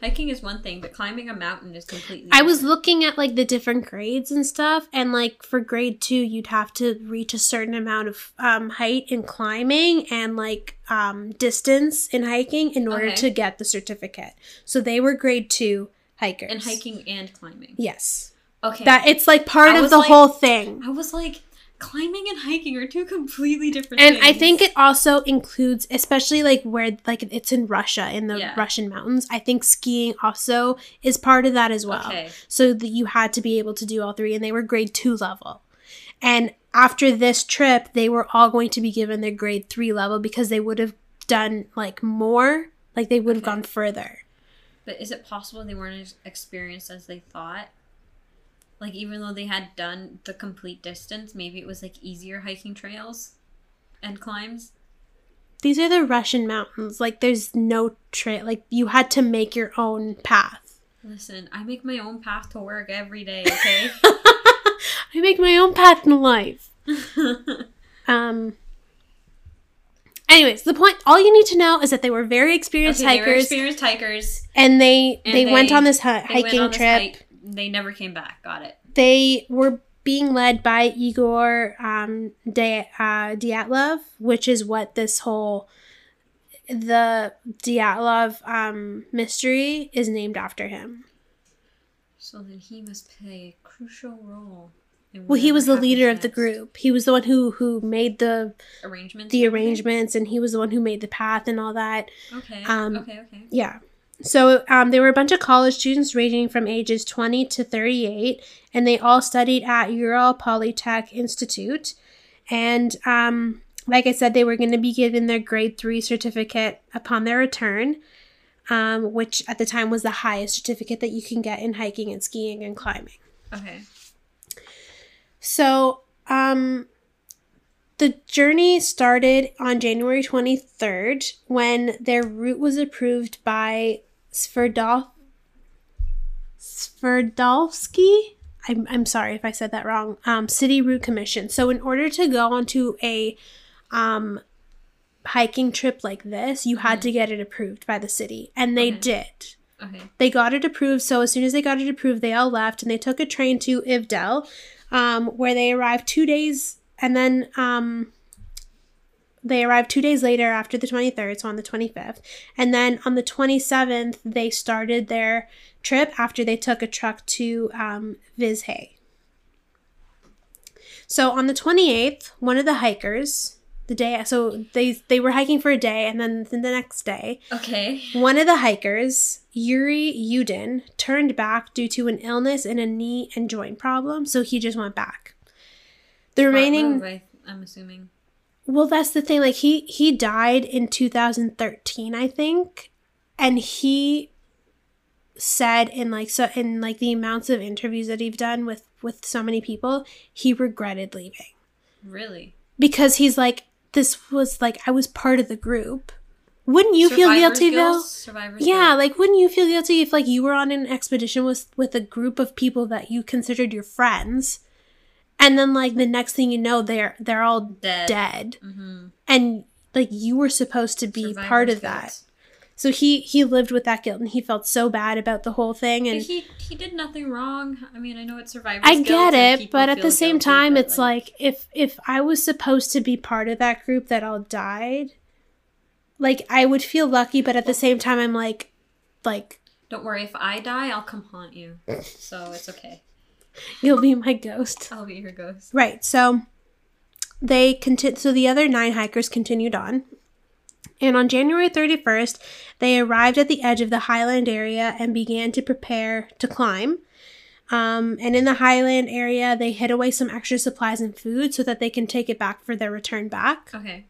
Hiking is one thing, but climbing a mountain is completely. I was looking at like the different grades and stuff, and like for grade two, you'd have to reach a certain amount of um, height in climbing and like um, distance in hiking in order Okay. to get the certificate. So they were grade two hikers. and hiking and climbing. Yes, Okay, that it's like part of the like- whole thing. I was like, climbing and hiking are two completely different And things. I think it also includes, especially like where like it's in Russia in the Yeah. Russian mountains. I think skiing also is part of that as well. Okay. So that you had to be able to do all three, and they were grade two level. And after this trip, they were all going to be given their grade three level because they would have done like more, like they would have Okay. gone further. But is it possible they weren't as experienced as they thought? Like even though they had done the complete distance, maybe it was like easier hiking trails and climbs. These are the Russian mountains. Like there's no trail. Like you had to make your own path. Listen, I make my own path to work every day, okay? I make my own path in life. Um. Anyways, the point. All you need to know is that they were very experienced okay, they were hikers, experienced hikers. and they and they, went on this hi- hiking trip. hike. They never came back. Got it. They were being led by Igor um, Di- uh, Dyatlov, which is what this whole the Dyatlov um, mystery is named after him. So then he must play a crucial role. Well, he was the leader happens of the group. He was the one who who made the Arrangements. the arrangements, and he was the one who made the path and all that. Okay. Um, okay. Okay. Yeah. So um, there were a bunch of college students ranging from ages 20 to 38, and they all studied at Ural Polytech Institute. And um, like I said, they were going to be given their grade three certificate upon their return, um, which at the time was the highest certificate that you can get in hiking and skiing and climbing. Okay. So, um, the journey started on January 23rd when their route was approved by Sverdov Sverdovsky. I'm, I'm sorry if I said that wrong. Um, City Route Commission. So, in order to go onto a um, hiking trip like this, you had to get it approved by the city, and they Okay. did Okay. they got it approved. So as soon as they got it approved, they all left and they took a train to Ivdel, um, where they arrived two days, and then um, they arrived two days later after the 23rd, so on the 25th. And then on the 27th, they started their trip after they took a truck to um, Vizhay. So on the 28th, one of the hikers, the day, so they they were hiking for a day, and then the next day, Okay. one of the hikers, Yuri Yudin, turned back due to an illness and a knee and joint problem, so he just went back. The remaining, I, I'm assuming. Well, that's the thing. Like he he died in 2013, I think, and he said in like so in like the amounts of interviews that he's done with with so many people, he regretted leaving Really. because he's like this was like I was part of the group. Wouldn't you feel Survivor's guilty though? Survivor's Yeah, guilt. like wouldn't you feel guilty if like you were on an expedition with with a group of people that you considered your friends, and then like the next thing you know they're they're all dead. dead, Mm-hmm. and like you were supposed to be part of that. So he he lived with that guilt and he felt so bad about the whole thing But and he he did nothing wrong. I mean, I know it's survivor's I get it, but at the same guilty, time it's like if if I was supposed to be part of that group that all died, like I would feel lucky, but at the same time I'm like like Don't worry, if I die, I'll come haunt you. So it's okay. you'll be my ghost. I'll be your ghost. Right. So they conti- so the other nine hikers continued on. And on January 31st, they arrived at the edge of the highland area and began to prepare to climb. Um, and in the highland area, they hid away some extra supplies and food so that they can take it back for their return back. Okay.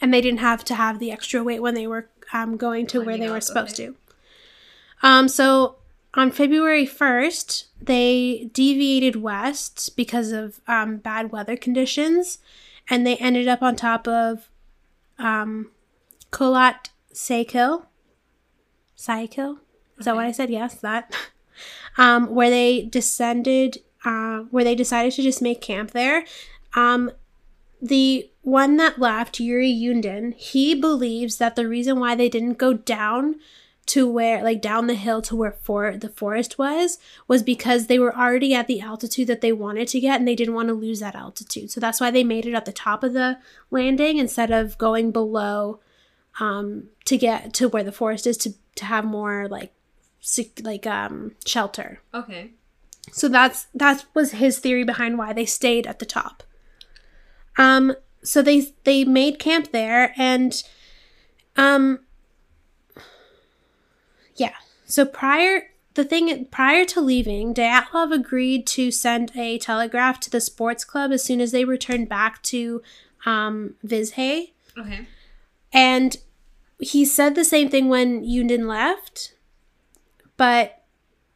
And they didn't have to have the extra weight when they were um, going to where they were supposed okay. to. Um, so on February 1st, they deviated west because of um, bad weather conditions, and they ended up on top of um, Kholat Syakhl. Syakhl? Is that what I said? Yes, that. um, where they descended, uh, where they decided to just make camp there. Um, the one that left, Yuri Yundin, he believes that the reason why they didn't go down to where, like down the hill to where for the forest was, was because they were already at the altitude that they wanted to get and they didn't want to lose that altitude. So that's why they made it at the top of the landing instead of going below um, to get to where the forest is to, to have more like sec- like um shelter. Okay. So that's that was his theory behind why they stayed at the top. Um, so they they made camp there, and um, yeah. So prior the thing prior to leaving, Dyatlov agreed to send a telegraph to the sports club as soon as they returned back to um, Vizhay. Okay. And he said the same thing when Yundin left, but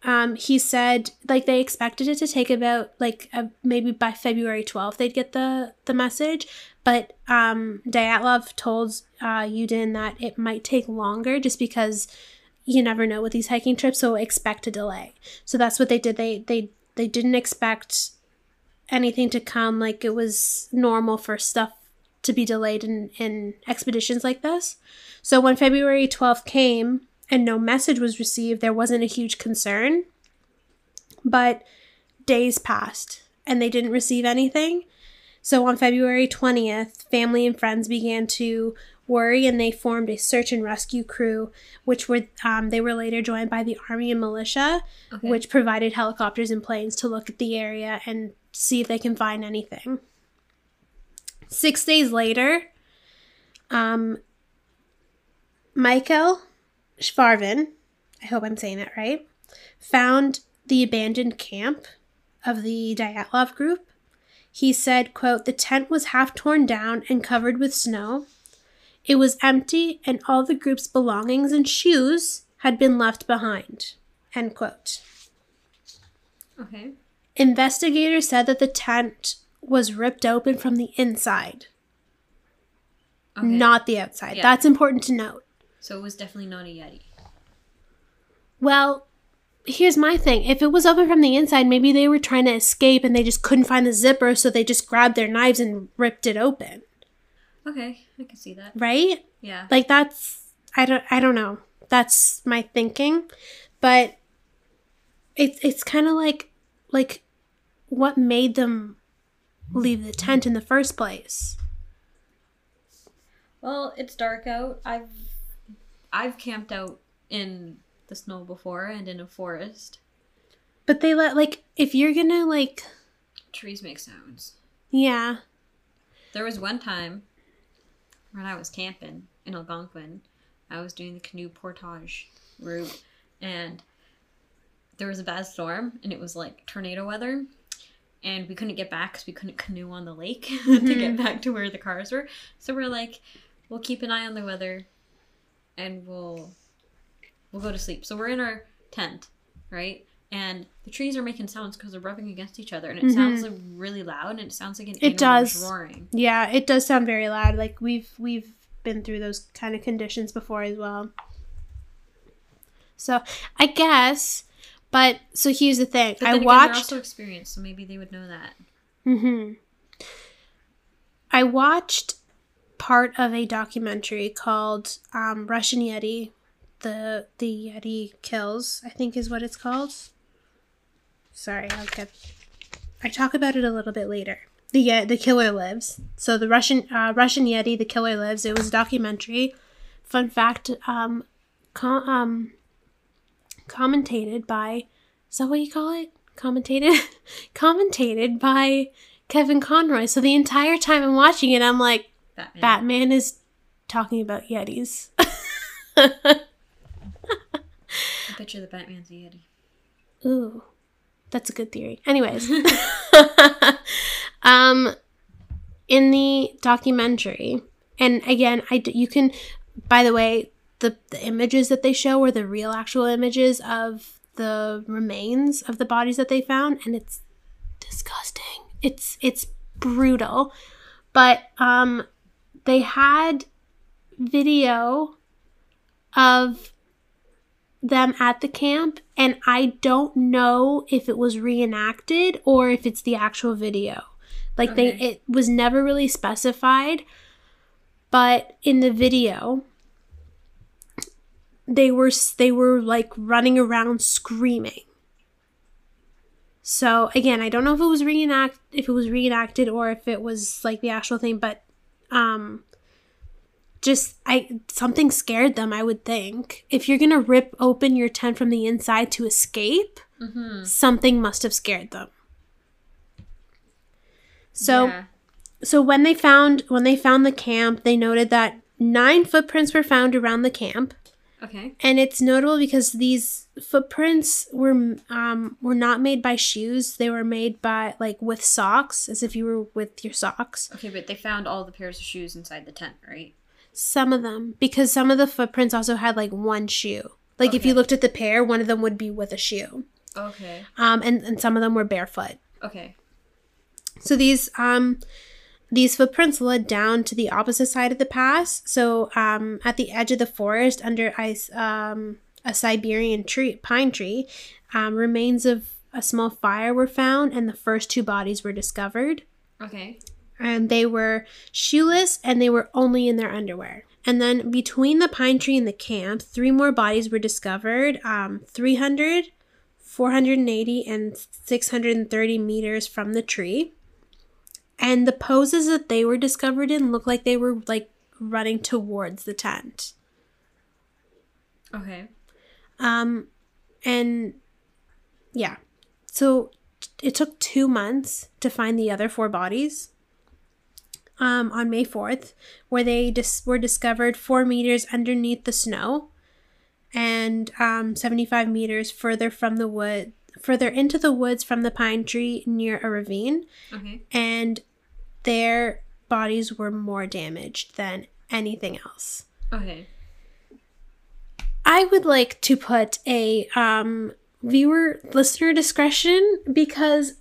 um, he said like they expected it to take about like uh, maybe by February 12th they'd get the the message, but um, Dyatlov told uh, Yudin that it might take longer just because you never know with these hiking trips, so expect a delay. So that's what they did. They they they didn't expect anything to come like it was normal for stuff to be delayed in, in expeditions like this. So when February 12th came and no message was received, there wasn't a huge concern. But days passed and they didn't receive anything. So on February 20th, family and friends began to worry and they formed a search and rescue crew, which were um, they were later joined by the army and militia, Okay. which provided helicopters and planes to look at the area and see if they can find anything. Six days later, um, Michael Schvarvin, I hope I'm saying that right, found the abandoned camp of the Dyatlov group. He said, quote, the tent was half torn down and covered with snow. It was empty and all the group's belongings and shoes had been left behind. End quote. Okay. Investigators said that the tent was ripped open from the inside, Okay. not the outside. Yeah. That's important to note. So it was definitely not a Yeti. Well, here's my thing. If it was open from the inside, maybe they were trying to escape and they just couldn't find the zipper, so they just grabbed their knives and ripped it open, Okay, I can see that. right? Yeah. Like that's I don't I don't know. That's my thinking. But it's it's kind of like like what made them leave the tent in the first place? Well, it's dark out. I've I've camped out in the snow before and in a forest. But they let like if you're going to like Trees make sounds. yeah. There was one time when I was camping in Algonquin. I was doing the canoe portage route, and there was a bad storm, and it was like tornado weather, and we couldn't get back because we couldn't canoe on the lake to get mm-hmm. back to where the cars were. So we're like, we'll keep an eye on the weather, and we'll we'll go to sleep. So we're in our tent, right? And the trees are making sounds because they're rubbing against each other, and it sounds like really loud, and it sounds like an It animal does. roaring. Yeah, it does sound very loud. Like we've we've been through those kind of conditions before as well. So I guess, but so here's the thing. I again, watched. Also experienced, so maybe they would know that. hmm I watched part of a documentary called um, Russian Yeti, the the Yeti kills. I think is what it's called. Sorry, I'll get. I talk about it a little bit later. The Ye- the killer lives. So the Russian uh, Russian Yeti, the killer lives. It was a documentary. Fun fact. Um, com- um, commentated by. Is that what you call it? Commentated, commentated by Kevin Conroy. So the entire time I'm watching it, I'm like, Batman. Batman is talking about Yetis. I bet you the Batman's a Yeti. Ooh, that's a good theory. Anyways, um, in the documentary, and again, I d- you can, by the way, the the images that they show were the real actual images of the remains of the bodies that they found, and it's disgusting. It's it's brutal, but um, they had video of them at the camp and I don't know if it was reenacted or if it's the actual video. Like they it was never really specified, but in the video they were they were like running around screaming. So again, I don't know if it was reenact if it was reenacted or if it was like the actual thing, but um just I something scared them, I would think. If you're gonna rip open your tent from the inside to escape, Mm-hmm. something must have scared them. So yeah. so when they found when they found the camp, they noted that nine footprints were found around the camp, Okay. and it's notable because these footprints were um were not made by shoes. They were made by like with socks, as if you were with your socks. Okay, but they found all the pairs of shoes inside the tent, right? Some of them, because some of the footprints also had like one shoe. Like if you looked at the pair, one of them would be with a shoe. Okay. Um, and, and some of them were barefoot. Okay. So these um these footprints led down to the opposite side of the pass. So um at the edge of the forest under ice um a Siberian tree pine tree, um, remains of a small fire were found and the first two bodies were discovered. Okay. And they were shoeless and they were only in their underwear. And then between the pine tree and the camp, three more bodies were discovered um, 300, 480, and 630 meters from the tree. And the poses that they were discovered in looked like they were like running towards the tent. Okay. Um, and yeah, so it took two months to find the other four bodies. Um, on May fourth, where they dis- were discovered four meters underneath the snow, and um, seventy-five meters further from the wood, further into the woods from the pine tree near a ravine, Okay. and their bodies were more damaged than anything else. Okay. I would like to put a um, viewer listener discretion because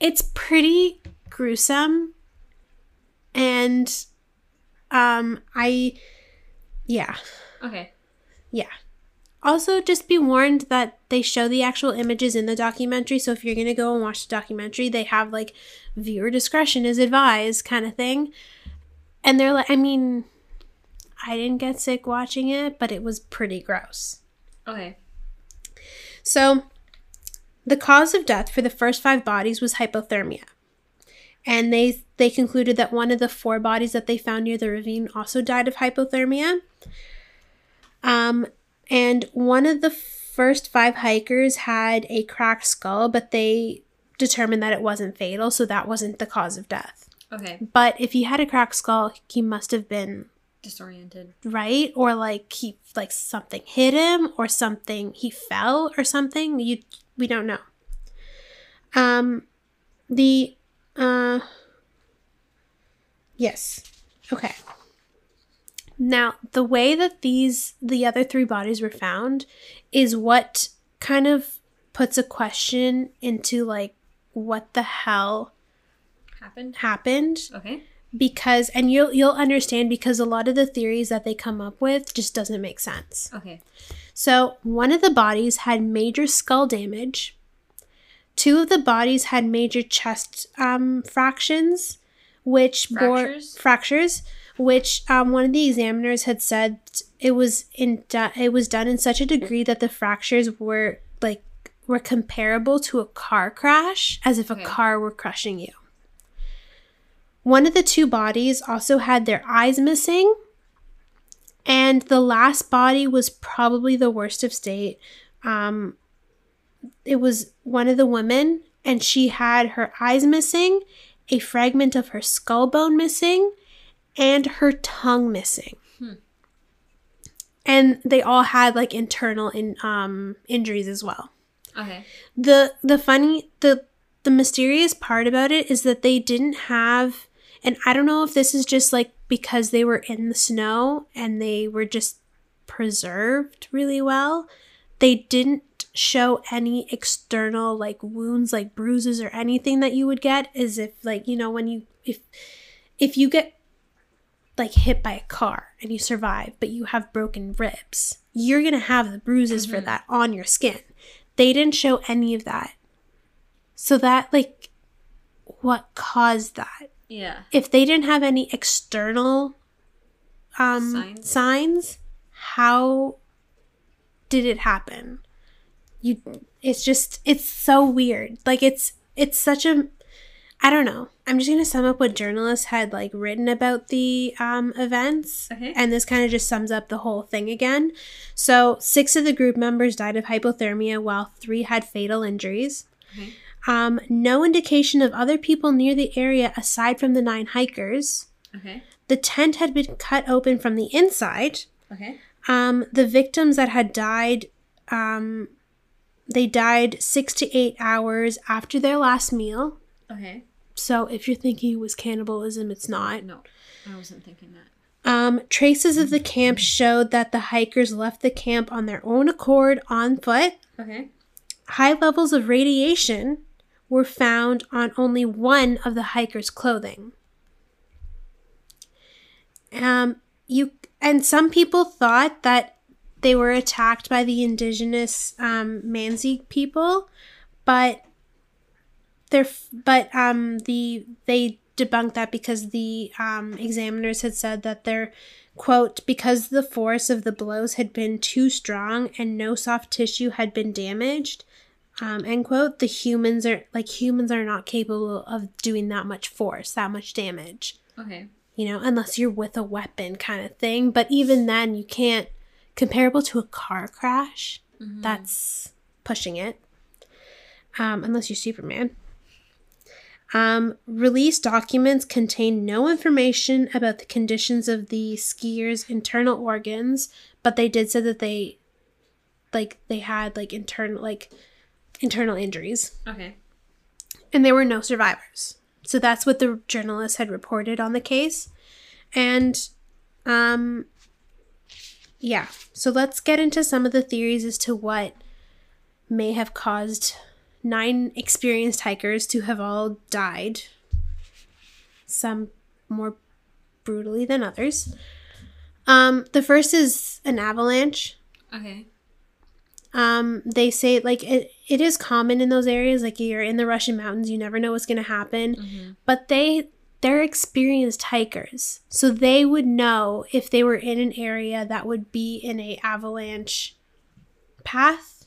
it's pretty gruesome and um I yeah. Okay. yeah. Also just be warned that they show the actual images in the documentary so if you're gonna go and watch the documentary they have like viewer discretion is advised kind of thing. And they're like i mean i didn't get sick watching it but it was pretty gross. Okay. so the cause of death for the first five bodies was hypothermia. And they they concluded that one of the four bodies that they found near the ravine also died of hypothermia. Um and one of the first five hikers had a cracked skull but they determined that it wasn't fatal so that wasn't the cause of death. Okay. but if he had a cracked skull he must have been Disoriented. right? Or like he like something hit him or something he fell or something? You we don't know. Um the uh yes okay now the way that these the other three bodies were found is what kind of puts a question into like what the hell Happened. happened Okay. because and you'll you'll understand because a lot of the theories that they come up with just doesn't make sense. Okay. So, one of the bodies had major skull damage. Two of the bodies had major chest um, fractions, which Fractures? bore fractures, which um, one of the examiners had said it was in it was done in such a degree that the fractures were like were comparable to a car crash, as if Okay. a car were crushing you. One of the two bodies also had their eyes missing, and the last body was probably the worst of state. Um, it was one of the women, and she had her eyes missing, a fragment of her skull bone missing, and her tongue missing. And they all had like internal in, um, injuries as well Okay. the the funny the the mysterious part about it is that they didn't have and i don't know if this is just like because they were in the snow and they were just preserved really well they didn't show any external like wounds like bruises or anything that you would get is if like you know when you if if you get like hit by a car and you survive but you have broken ribs you're gonna have the bruises for that on your skin they didn't show any of that. So that like what caused that? Yeah. If they didn't have any external um Signs? signs, how did it happen? You it's just it's so weird. Like it's it's such a I don't know. I'm just gonna sum up what journalists had like written about the um, events, Okay. and this kind of just sums up the whole thing again. So six of the group members died of hypothermia, while three had fatal injuries. Okay. Um, no indication of other people near the area aside from the nine hikers. Okay. The tent had been cut open from the inside. Okay. Um, the victims that had died, um, they died six to eight hours after their last meal. Okay. So if you're thinking it was cannibalism, it's not. No, I wasn't thinking that. Um, traces of the camp showed that the hikers left the camp on their own accord on foot. Okay. High levels of radiation were found on only one of the hikers' clothing. Um, you and some people thought that they were attacked by the indigenous um, Mansi people, but they're but um the they debunked that because the um, examiners had said that they're quote because the force of the blows had been too strong and no soft tissue had been damaged um, end quote the humans are like humans are not capable of doing that much force that much damage Okay. you know unless you're with a weapon kind of thing but even then you can't comparable to a car crash that's pushing it um, unless you're superman um, released documents contain no information about the conditions of the skiers' internal organs, but they did say that they, like, they had like internal like internal injuries, Okay. and there were no survivors. So that's what the journalist had reported on the case, and, um, yeah. So let's get into some of the theories as to what may have caused nine experienced hikers to have all died, some more brutally than others. Um, the first is an avalanche. Okay. Um, they say like it, it is common in those areas. Like you're in the Russian mountains, you never know what's gonna happen. Mm-hmm. But they they're experienced hikers, so they would know if they were in an area that would be in a avalanche path.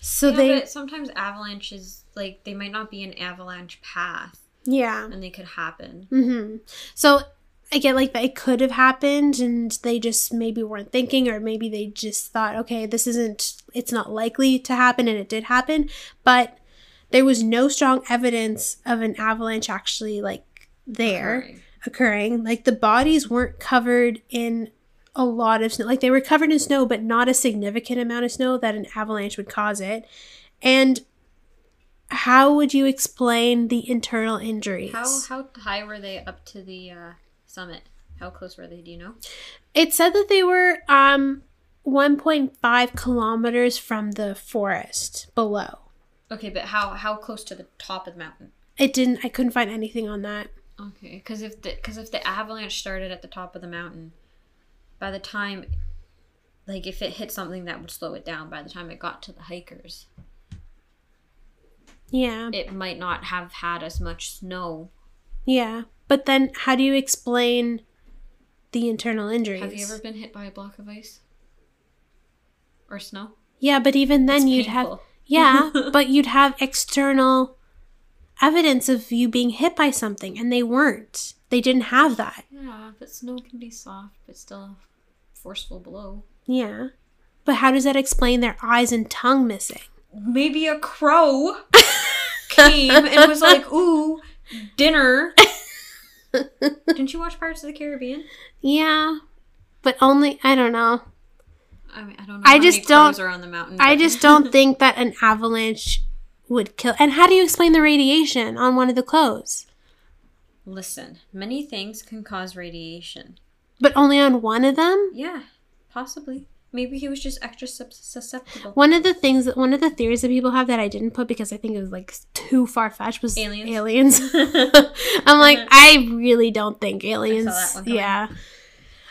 So yeah, they sometimes avalanches like they might not be an avalanche path, yeah. and they could happen. hmm So I get like that it could have happened and they just maybe weren't thinking or maybe they just thought, okay, this isn't it's not likely to happen and it did happen. But there was no strong evidence of an avalanche actually like there Occurring. occurring. Like the bodies weren't covered in a lot of snow. Like they were covered in snow, but not a significant amount of snow that an avalanche would cause it. And how would you explain the internal injuries? How how high were they up to the uh, summit? How close were they? Do you know? It said that they were um 1.5 kilometers from the forest below. Okay, but how how close to the top of the mountain? It didn't. I couldn't find anything on that. Okay, because if the because if the avalanche started at the top of the mountain, by the time, like if it hit something that would slow it down, by the time it got to the hikers, Yeah, it might not have had as much snow. yeah. But then, how do you explain the internal injuries? Have you ever been hit by a block of ice or snow? Yeah, but even then, It's you'd have yeah, but you'd have external evidence of you being hit by something, and they weren't. They didn't have that. Yeah, but snow can be soft, but still a forceful blow. Yeah, but how does that explain their eyes and tongue missing? Maybe a crow came and was like, "Ooh, dinner." Didn't you watch Pirates of the Caribbean? Yeah, but only I don't know. I mean, I don't know. I just don't- Are on the mountain. I just don't think that an avalanche would kill. And how do you explain the radiation on one of the clothes? listen. Many things can cause radiation. But only on one of them? Yeah, possibly. Maybe he was just extra sus- susceptible. One of the things that one of the theories that people have that I didn't put because I think it was like too far fetched was Aliens. aliens. I'm like, I really don't think aliens. yeah.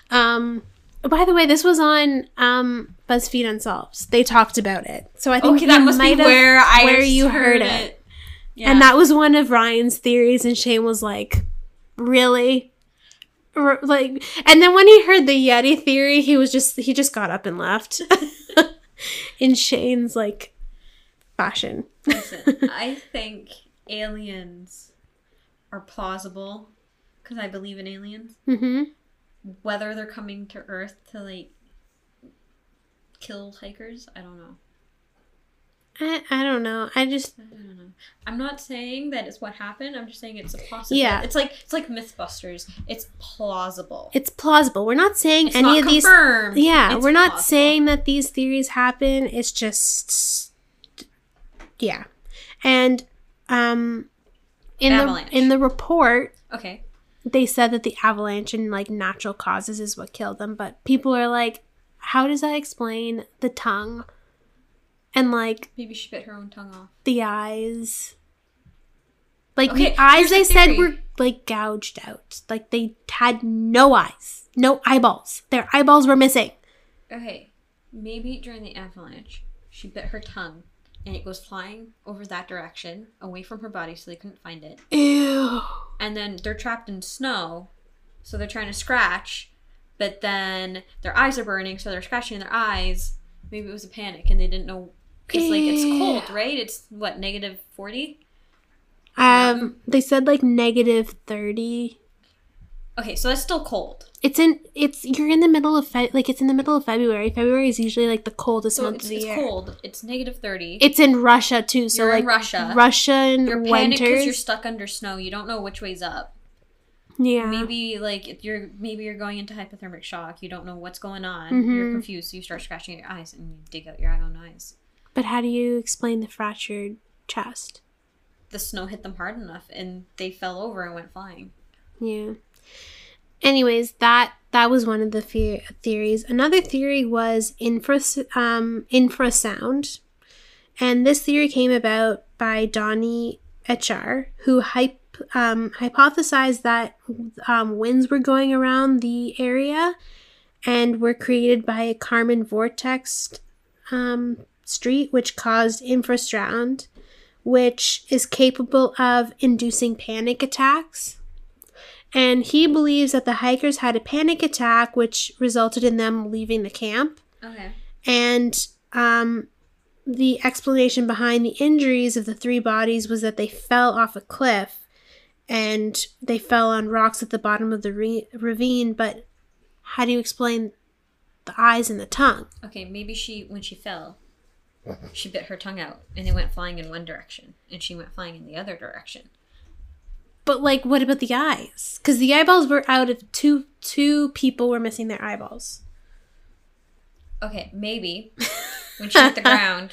Um by the way, this was on um BuzzFeed Unsolved. They talked about it. So I think Okay, that must be where I where you heard it. Yeah. And that was one of Ryan's theories, and Shane was like, "Really?" R- Like, and then when he heard the Yeti theory, he was just he just got up and left. In Shane's like fashion. Listen, I think aliens are plausible because I believe in aliens. hmm Whether they're coming to Earth to like kill hikers, I don't know. I, I don't know. I just I don't know. I'm not saying that it's what happened. I'm just saying it's a possibility. Yeah. It's like it's like MythBusters. It's plausible. it's plausible. We're not saying It's any not of these confirmed. Yeah, It's we're not plausible. saying that these theories happen. It's just yeah. And um in Avalanche. the in the report Okay. they said that the avalanche and like natural causes is what killed them, but people are like how does that explain the tongue and like Maybe she bit her own tongue off. the eyes? Like Okay, the eyes they said were like gouged out. Like they had no eyes, no eyeballs. Their eyeballs were missing. Okay. Maybe during the avalanche, she bit her tongue and it goes flying over that direction, away from her body, so they couldn't find it. Ew. And then they're trapped in snow, so they're trying to scratch, but then their eyes are burning, so they're scratching their eyes. Maybe it was a panic and they didn't know. Because, like, it's cold, right? It's, what, negative 40? Um, they said like negative thirty. Okay, so that's still cold. It's in. It's you're in the middle of Fe- like it's in the middle of February. February is usually like the coldest So month it's, of the it's year. It's cold. It's negative 30. It's in Russia too. So You're like in Russia. Russian you're panicked because winters. you're stuck under snow. You don't know which way's up. Yeah. Maybe like if you're maybe you're going into hypothermic shock. You don't know what's going on. Mhm. You're confused, so you start scratching your eyes and you dig out your own eyes. But how do you explain the fractured chest? The snow hit them hard enough, and they fell over and went flying. Yeah. Anyways, that that was one of the fe- theories. Another theory was infra um, infrasound, and this theory came about by Donnie Eichar, who hype, um, hypothesized that um, winds were going around the area and were created by a Kármán vortex um, street, which caused infrasound, which is capable of inducing panic attacks. And he believes that the hikers had a panic attack, which resulted in them leaving the camp. Okay. And um, the explanation behind the injuries of the three bodies was that they fell off a cliff and they fell on rocks at the bottom of the re- ravine. But how do you explain the eyes and the tongue? Okay. Maybe she when she fell, she bit her tongue out, and it went flying in one direction, and she went flying in the other direction. But like, what about the eyes? Because the eyeballs were out of two two people were missing their eyeballs. Okay, maybe when she hit the ground,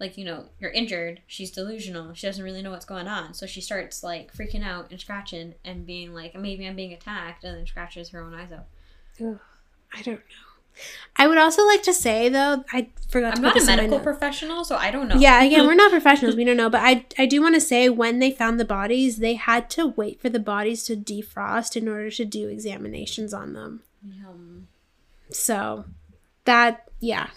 like you know, you're injured. She's delusional. She doesn't really know what's going on, so she starts like freaking out and scratching and being like, maybe I'm being attacked, and then scratches her own eyes out. I don't know. I would also like to say though, I forgot I'm put not a this in my medical professional, so I don't know. Yeah, again, we're not professionals. We don't know, but I I do want to say when they found the bodies, they had to wait for the bodies to defrost in order to do examinations on them. Um, So that yeah,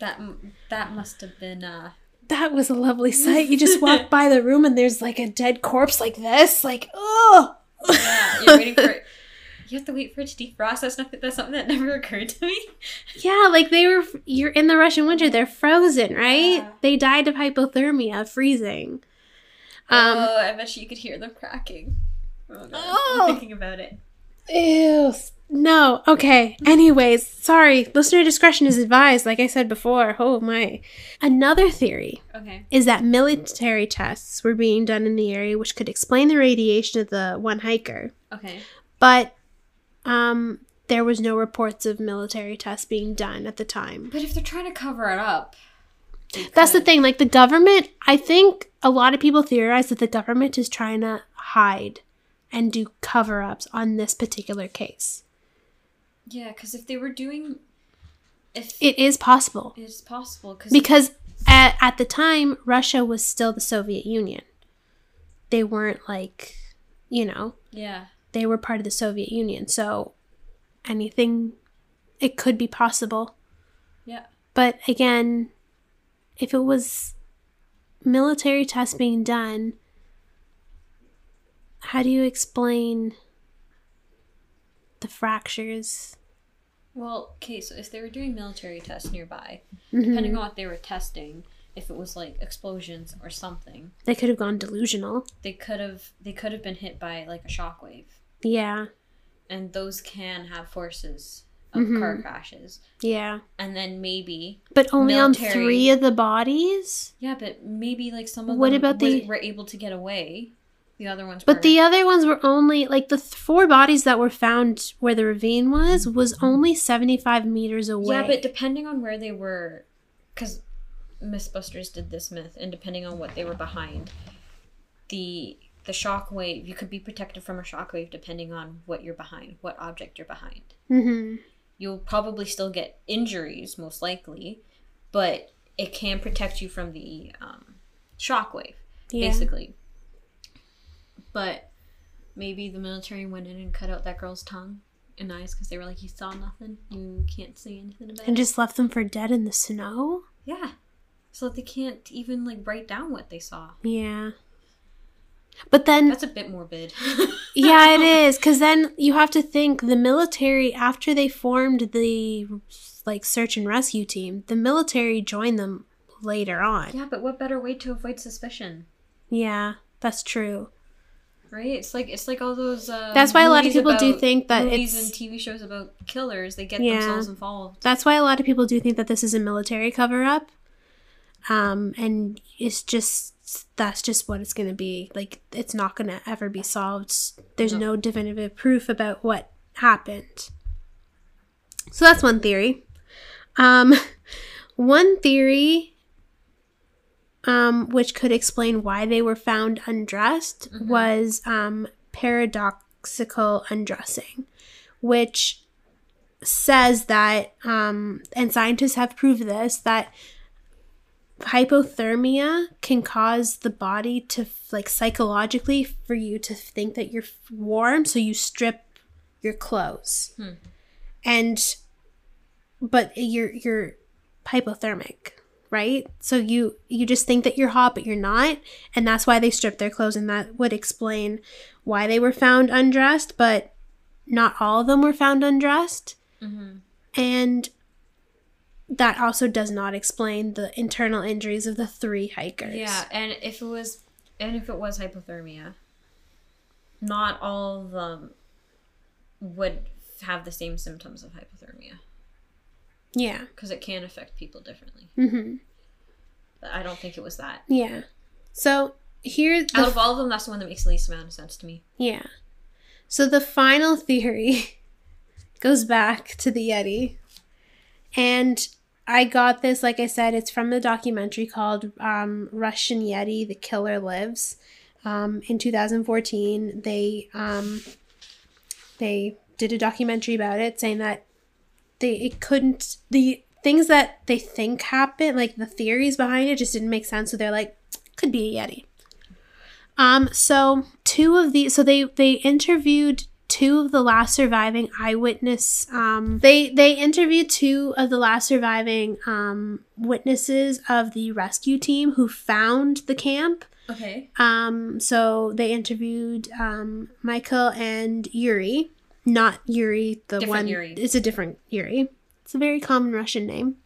that that must have been. uh that was a lovely sight. You just walk by the room and there's like a dead corpse like this, like oh. Yeah, you're waiting for. it. You have to wait for it to defrost. That's not. That's something that never occurred to me. Yeah, like they were. You're in the Russian winter. They're frozen, right? Yeah. They died of hypothermia, freezing. Um. oh, I bet you could hear them cracking. Oh, God. Oh. I'm thinking about it. Ew. No. Okay. Anyways, sorry. Listener discretion is advised. Like I said before. Oh my. Another theory Okay. is that military tests were being done in the area, which could explain the radiation of the one hiker. Okay. But um, there was no reports of military tests being done at the time. But if they're trying to cover it up, That's the thing. Like the government, I think a lot of people theorize that the government is trying to hide and do cover ups on this particular case. Yeah, because if they were doing, if It is possible it's possible, because because at, at the time, Russia was still the Soviet Union. They weren't like, you know, yeah, they were part of the Soviet Union. So anything, it could be possible. yeah, But again, if it was military tests being done, how do you explain the fractures? Well, okay, so if they were doing military tests nearby, Mhm. depending on what they were testing, if it was like explosions or something, They could have gone delusional. they could have they could have been hit by like a shockwave, Yeah. and those can have forces of Mhm. car crashes, Yeah. and then maybe But only Military. on three of the bodies? yeah, but maybe like some of What them about was- the- were able to get away. The other ones, But were. the other ones were only like the th- four bodies that were found where the ravine was was only 75 meters away. yeah, but depending on where they were, because Mythbusters did this myth, and depending on what they were behind, the the shock wave you could be protected from a shock wave depending on what you're behind, what object you're behind. hmm You'll probably still get injuries, most likely, but it can protect you from the um, shock wave, Yeah. basically. But maybe the military went in and cut out that girl's tongue and eyes because they were like, "You saw nothing. You can't say anything about And it." just left them for dead in the snow? Yeah. So that they can't even like write down what they saw. Yeah. But then That's a bit morbid. yeah, it is cuz then you have to think the military after they formed the like search and rescue team, the military joined them later on. yeah, but what better way to avoid suspicion? Yeah, that's true. Right? It's like it's like all those. Uh, That's why a lot of people do think that movies it's- and TV shows about killers. They get Yeah. themselves involved. That's why a lot of people do think that this is a military cover up. Um, and it's just that's just what it's going to be. Like it's not going to ever be solved. There's No. no definitive proof about what happened. So that's one theory. Um, one theory um, which could explain why they were found undressed Mhm. was um, paradoxical undressing, which says that, um, and scientists have proved this, that hypothermia can cause the body to, like, psychologically for you to think that you're warm, so you strip your clothes. Hmm. And, but you're, you're hypothermic right? So you you just think that you're hot but you're not. And that's why they stripped their clothes and that would explain why they were found undressed but not all of them were found undressed. Mm-hmm. and that also does not explain the internal injuries of the three hikers. Yeah, and if it was, and if it was hypothermia, not all of them would have the same symptoms of hypothermia yeah because it can affect people differently. mm-hmm. But I don't think it was that. yeah so here Out of all of them, that's the one that makes the least amount of sense to me. Yeah. So the final theory goes back to the Yeti. And I got this, like I said, it's from the documentary called um, Russian Yeti The Killer Lives. Um, in 2014, they um, they did a documentary about it saying that they it couldn't the things that they think happened, like the theories behind it just didn't make sense. So they're like, could be a Yeti. Um, so two of the so they they interviewed two of the last surviving eyewitness. Um, they they interviewed two of the last surviving um, witnesses of the rescue team who found the camp. Okay. Um, so they interviewed um, Michael and Yuri, not Yuri, the Different one. Yuri. It's a different Yuri. It's a very common Russian name.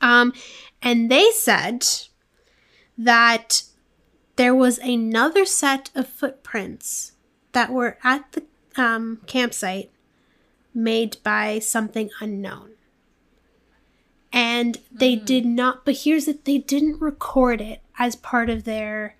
Um, and they said that there was another set of footprints that were at the um, campsite made by something unknown. And they Mhm. did not, but here's that they didn't record it as part of their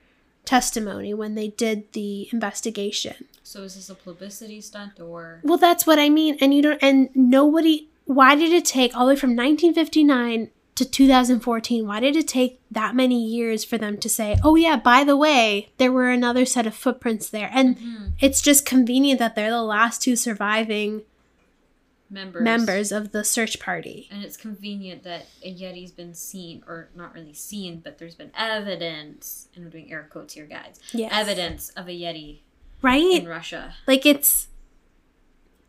testimony when they did the investigation. So is this a publicity stunt or? Well, that's what I mean. And you don't, and nobody, why did it take all the way from 1959 to 2014? Why did it take that many years for them to say, oh, yeah, by the way, there were another set of footprints there? And Mhm. it's just convenient that they're the last two surviving members. members of the search party. And it's convenient that a Yeti's been seen, or not really seen, but there's been evidence, and I'm doing air quotes here, guys. Yes. Evidence of a Yeti Right? in Russia. Like it's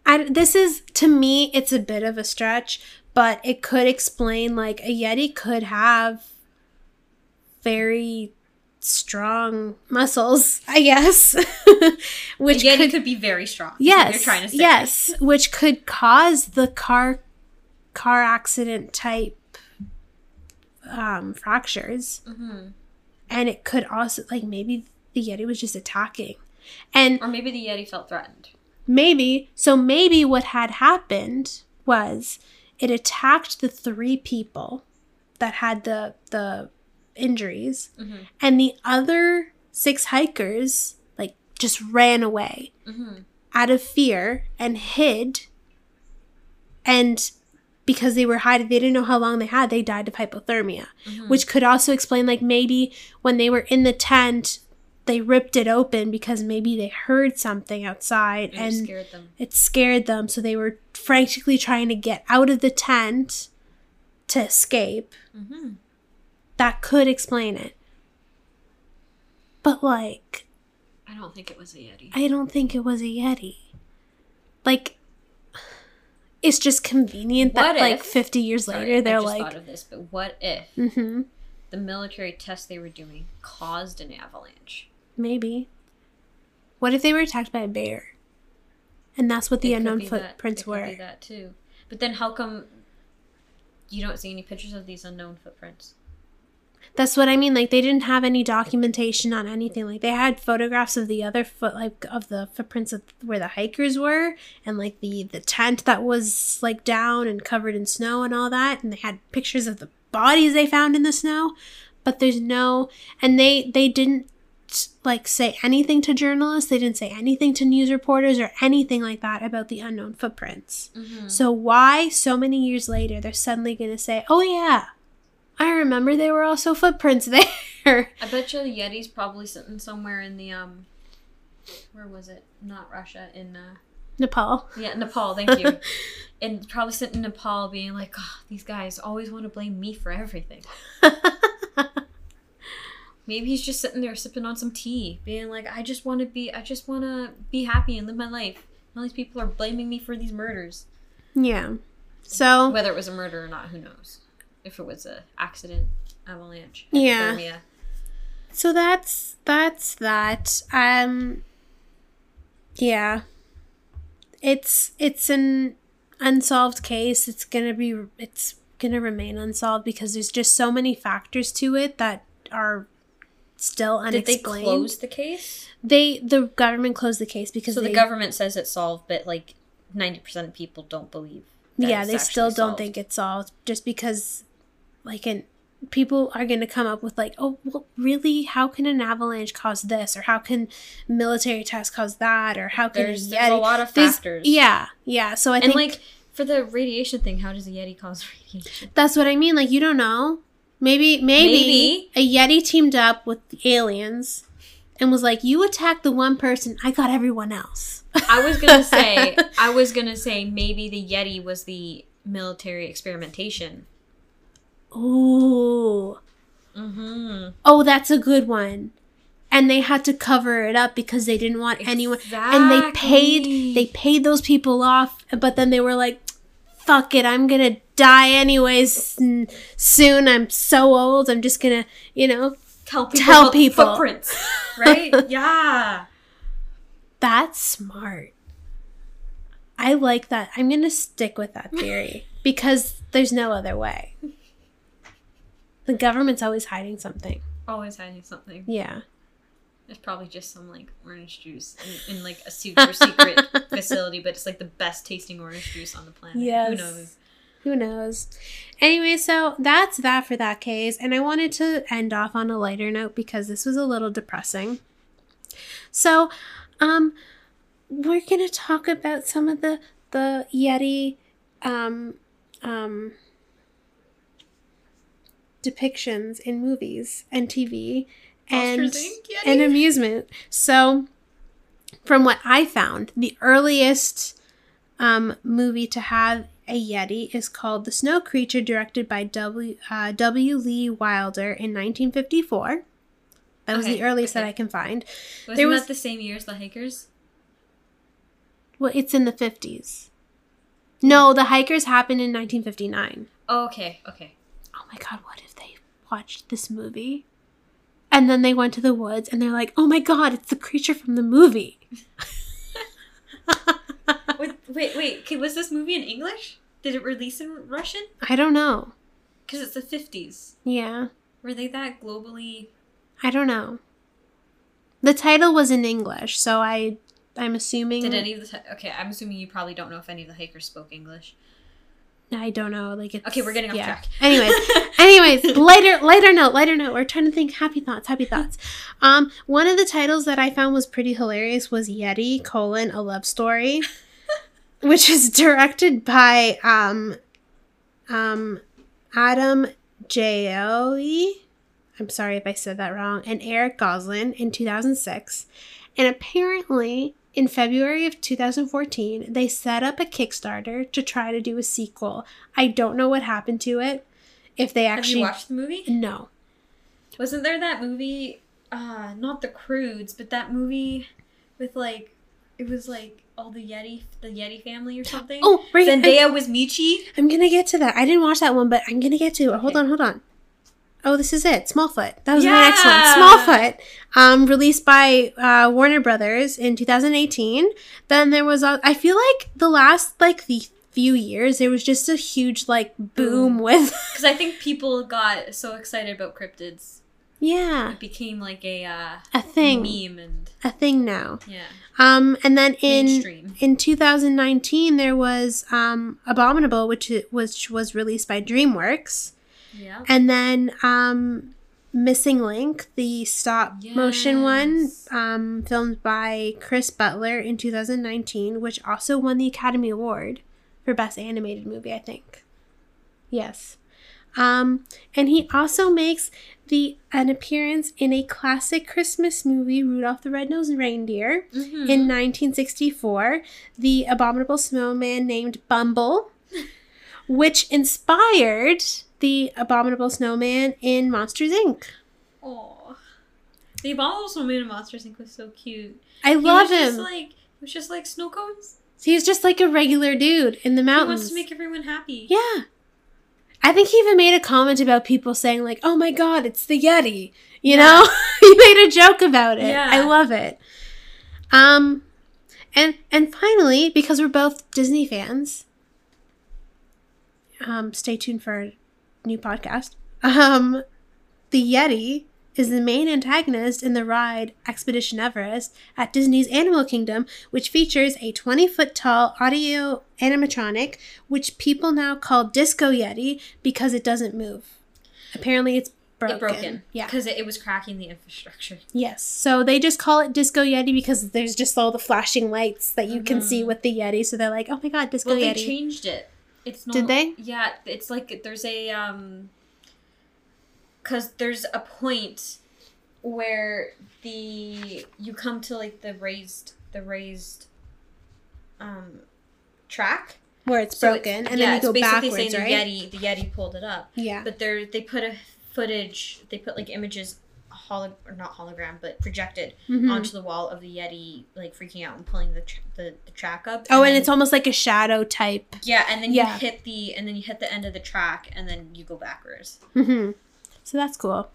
I this is to me it's a bit of a stretch, but it could explain like a yeti could have very strong muscles, I guess. which a Yeti could, could, be very strong. yes, You're trying to say. yes, which could cause the car car accident type um fractures Mm-hmm. and it could also like maybe the yeti was just attacking and Or maybe the Yeti felt threatened. maybe so maybe what had happened was it attacked the three people that had the the injuries Mm-hmm. and the other six hikers like just ran away Mm-hmm. out of fear and hid and because they were hiding they didn't know how long they had they died of hypothermia Mm-hmm. which could also explain like maybe when they were in the tent they ripped it open because maybe they heard something outside and, it and scared them. it scared them so they were frantically trying to get out of the tent to escape Mm-hmm. That could explain it but like I don't think it was a yeti. I don't think it was a Yeti. Like, it's just convenient that What like 50 years later they're like, thought of this, but what if mm-hmm, the military test they were doing caused an avalanche? maybe. What if they were attacked by a bear? And that's what the It unknown that- footprints could were. Be that too. But then how come you don't see any pictures of these unknown footprints? That's what I mean. Like they didn't have any documentation on anything. Like they had photographs of the other foot, like of the footprints of where the hikers were, and like the the tent that was like down and covered in snow and all that. And they had pictures of the bodies they found in the snow, but there's no. And they they didn't like say anything to journalists. They didn't say anything to news reporters or anything like that about the unknown footprints. Mm-hmm. So why so many years later they're suddenly going to say, "Oh yeah, I remember there were also footprints there." I bet you the Yeti's probably sitting somewhere in the um, where was it? Not Russia, in uh, Nepal. yeah, Nepal. Thank you. and probably sitting in Nepal, being like, oh, these guys always want to blame me for everything. Maybe he's just sitting there sipping on some tea, being like, I just want to be, I just want to be happy and live my life. All these people are blaming me for these murders. yeah. So Whether it was a murder or not, who knows? If it was a accident, avalanche, Yeah. hypothermia. so that's that's that. Um yeah. It's it's an unsolved case. It's going to be it's to remain unsolved because there's just so many factors to it that are still unexplained. Did they close the case? They the government closed the case because So they, the government says it's solved, but like ninety percent of people don't believe. that yeah they still don't solved. think it's solved just because like an people are going to come up with like oh well really how can an avalanche cause this or how can military tests cause that or how can There's, a there's a lot of factors. yeah yeah so i and think like for the radiation thing, how does a yeti cause radiation? that's what i mean like you don't know maybe maybe, Maybe. a yeti teamed up with the aliens and was like you attacked the one person i got everyone else I was gonna say, I was gonna say maybe the yeti was the military experimentation. Ooh Mm-hmm. oh that's a good one and they had to cover it up because they didn't want anyone and they paid they paid those people off but then they were like fuck it i'm gonna die anyways soon i'm so old i'm just gonna you know tell people tell people. footprints, right? yeah. that's smart i like that i'm gonna stick with that theory because there's no other way the government's always hiding something Always hiding something. yeah It's probably just some like orange juice in, in like a super secret facility, but it's like the best tasting orange juice on the planet. Yes. Who knows? Who knows? Anyway, so that's that for that case. And I wanted to end off on a lighter note because this was a little depressing. So, um, we're gonna talk about some of the the Yeti um um depictions in movies and TV and Monsters, Inc. Yeti? and amusement. So, from what I found, the earliest um, movie to have a Yeti is called The Snow Creature, directed by W. Uh, w. Lee Wilder in 1954. That was Okay, the earliest that. I can find. Wasn't There was- that the same year as the hikers? Well, it's in the 50s. No, the hikers happened in 1959. Oh, okay, okay. Oh my god, what if they watched this movie? And then they went to the woods and they're like, oh my god, it's the creature from the movie. wait, wait, wait. Was this movie in English? Did it release in Russian? I don't know. Because it's the 50s. Yeah, Were they that globally? I don't know. The title was in English, so I I'm assuming. Did any of the hi- okay? I'm assuming you probably don't know if any of the hikers spoke English. I don't know. Like it's Okay, we're getting off yeah. track. Anyways, anyways, lighter lighter note, lighter note. We're trying to think happy thoughts, happy thoughts. Um, one of the titles that I found was pretty hilarious was Yeti colon a love story, which is directed by um, um, Adam Joe. I'm sorry if I said that wrong, and Eric Gosselin in 2006. And apparently, in February of 2014, they set up a Kickstarter to try to do a sequel. I don't know what happened to it. If they actually. watched the movie? No. Wasn't there that movie? Uh, not the Croods, but that movie with like, it was like all the Yeti, the Yeti family or something. Oh, right. Zendaya was Meechee. I'm gonna get to that. I didn't watch that one, but I'm gonna get to it. Hold Okay. on, hold on. Oh, this is it. Smallfoot. That was my next one. Smallfoot. Um, released by uh, Warner Brothers in 2018. Then there was, a, I feel like the last like the few years, there was just a huge like boom Boom. with, Because I think people got so excited about cryptids, yeah, it became like a uh, a thing, meme and a thing now. yeah, Um, and then in mainstream. in 2019 there was um Abominable, which i- which was released by DreamWorks. Yeah. And then um, Missing Link, the stop motion one, um, filmed by Chris Butler in 2019, which also won the Academy Award for Best Animated Movie, I think. Yes. Um, and he also makes the an appearance in a classic Christmas movie, Rudolph the Red-Nosed Reindeer, Mhm. in 1964, the abominable snowman named Bumble, which inspired the abominable snowman in Monsters Inc. Aw. The Abominable Snowman in Monsters Inc. was so cute. I He love was Just him. like, it was just like snow cones. He's just like a regular dude in the He mountains. wants to make everyone happy. yeah. I think he even made a comment about people saying like, "Oh my god, it's the Yeti." You Yeah. know? he made a joke about it. Yeah. I love it. Um and and finally, because we're both Disney fans, um stay tuned for new podcast. Um the Yeti is the main antagonist in the ride Expedition Everest at Disney's Animal Kingdom, which features a 20 foot tall audio animatronic, which people now call Disco Yeti because it doesn't move. Apparently, it's broken. It broken. Yeah. Because it, it was cracking the infrastructure. Yes. So they just call it Disco Yeti because there's just all the flashing lights that you can see Mhm. with the Yeti. So they're like, oh my god, Disco Well, they Yeti. changed it. It's not. Did they? Yeah, it's like there's a um. Because there's a point where the you come to like the raised the raised um track Where it's So broken, it's- and yeah, then you go basically backwards, saying right? the Yeti the Yeti pulled it up, Yeah. but they're they put a footage they put like images holo or not hologram but projected Mhm. onto the wall of the Yeti like freaking out and pulling the tr- the, the track up. Oh, and then- it's almost like a shadow type. yeah, and then Yeah. you hit the and then you hit the end of the track and then you go backwards. hmm So that's cool.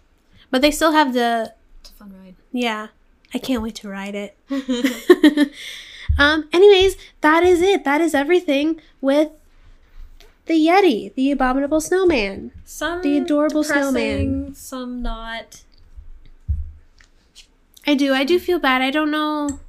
But they still have the It's a fun ride. yeah. I can't wait to ride it. um. Anyways, that is it. That is everything with the Yeti, the abominable snowman. Some The adorable snowman. Some not. I do. I do feel bad. I don't know.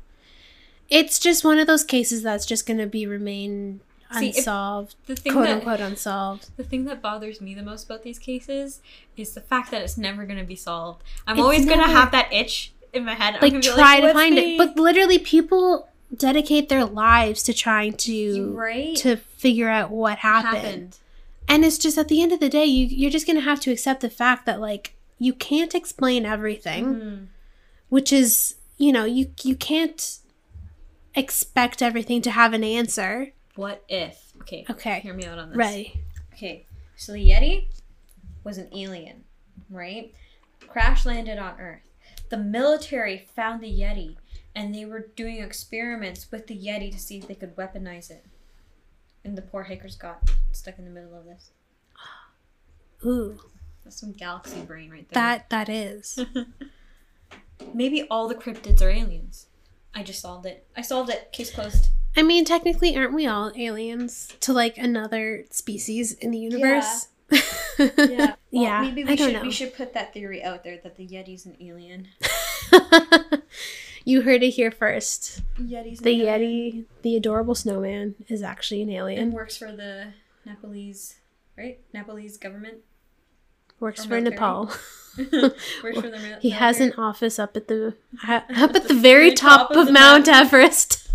It's just one of those cases that's just going to be remain See, unsolved, The thing quote that unquote unsolved. the thing that bothers me the most about these cases is the fact that it's never gonna be solved. I'm It's always gonna have that itch in my head. Like try to find the-" it, but literally people dedicate their lives to trying to right to figure out what happened. happened. And it's just at the end of the day, you you're just gonna have to accept the fact that like you can't explain everything, Mhm. Which is you know you you can't expect everything to have an answer. What if? Okay. Okay. Hear me out on this. Right. Okay. So the Yeti was an alien, right? Crash landed on Earth. The military found the Yeti and they were doing experiments with the Yeti to see if they could weaponize it. And the poor hikers got stuck in the middle of this. Ooh, That's some galaxy brain right there. that that is. Maybe all the cryptids are aliens. I just solved it. I solved it. Case closed. I mean, technically, aren't we all aliens to like another species in the universe? Yeah. Well, yeah. Maybe we I don't should know. we should put that theory out there that the Yeti's an alien. you heard it here first. Yetis. The Yeti, the adorable snowman, is actually an alien. and alien. works for the Nepalese, right? Nepalese government. Works for military. Nepal. works for the He has an office up at the up at the very top of the Mount mountain. Everest.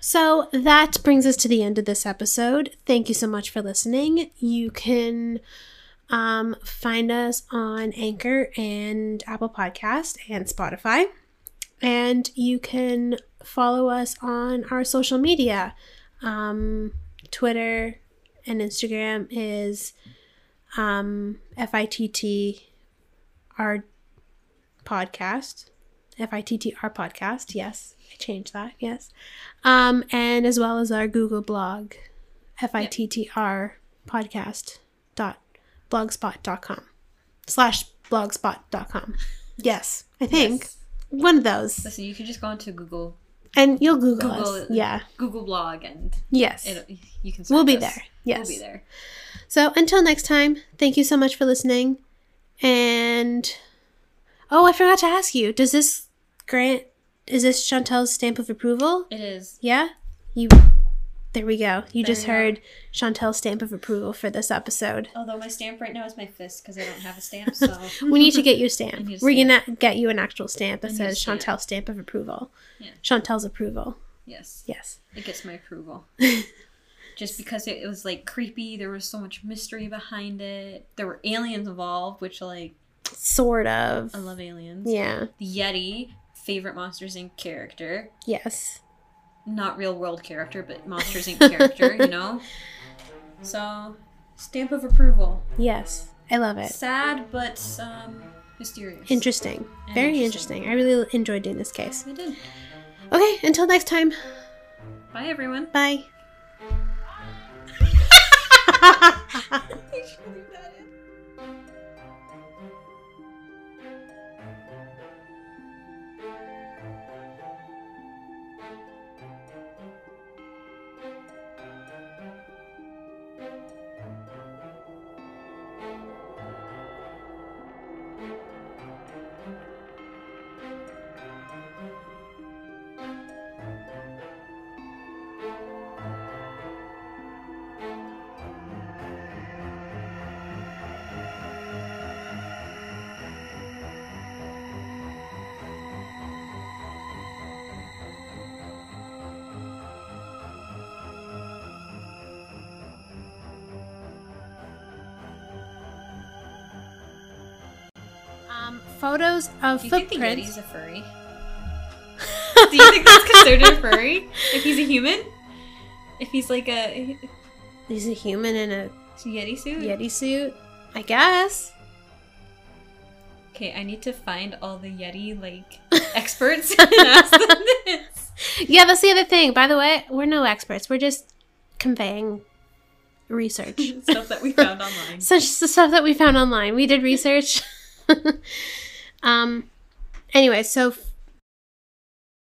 so that brings us to the end of this episode. Thank you so much for listening. You can um, find us on Anchor and Apple Podcast and Spotify, and you can follow us on our social media. Um, Twitter and Instagram is um, FITT our podcast. F-i-t-t-r podcast. Yes i changed that. Yes. Um and as well as our google blog f-i-t-t-r podcast dot blogspot.com slash blogspot.com yes i think. Yes. one of those. Listen, you can just go into Google. And you'll google, Google us yeah. Google blog and yes. you can. we'll be us. there. Yes We'll be there. So until next time, thank you so much for listening. And oh, I forgot to ask you, does this grant is this Chantel's stamp of approval? It is. Yeah? You there we go. You There just heard Chantel's stamp of approval for this episode. Although my stamp right now is my fist because I don't have a stamp. So We need to get you a stamp. a We're stamp. gonna get you an actual stamp that I need a says stamp. Chantel's stamp of approval. Yeah. Chantel's approval. yes, Yes. it gets my approval. Just because it, it was like creepy, there was so much mystery behind it. There were aliens involved, which like Sort of. I love aliens. Yeah. The Yeti, favorite Monsters Inc. character. Yes. Not real world character, but Monsters Inc. character, you know? So, stamp of approval. Yes. I love it. Sad, but um, mysterious. Interesting. And Very interesting. interesting. I really enjoyed doing this case. I did. Okay, until next time. Bye, everyone. Bye. Um, photos of Do you think the. Yeti's a furry? Do you think that's considered a furry? If he's a human? If he's like a He's a human in a Yeti suit? Yeti suit, I guess. Okay, I need to find all the Yeti like experts and ask them this. Yeah, that's the other thing. By the way, we're no experts. We're just conveying research. Stuff that we found online. Such the stuff that we found online. We did research. Um. Anyway, so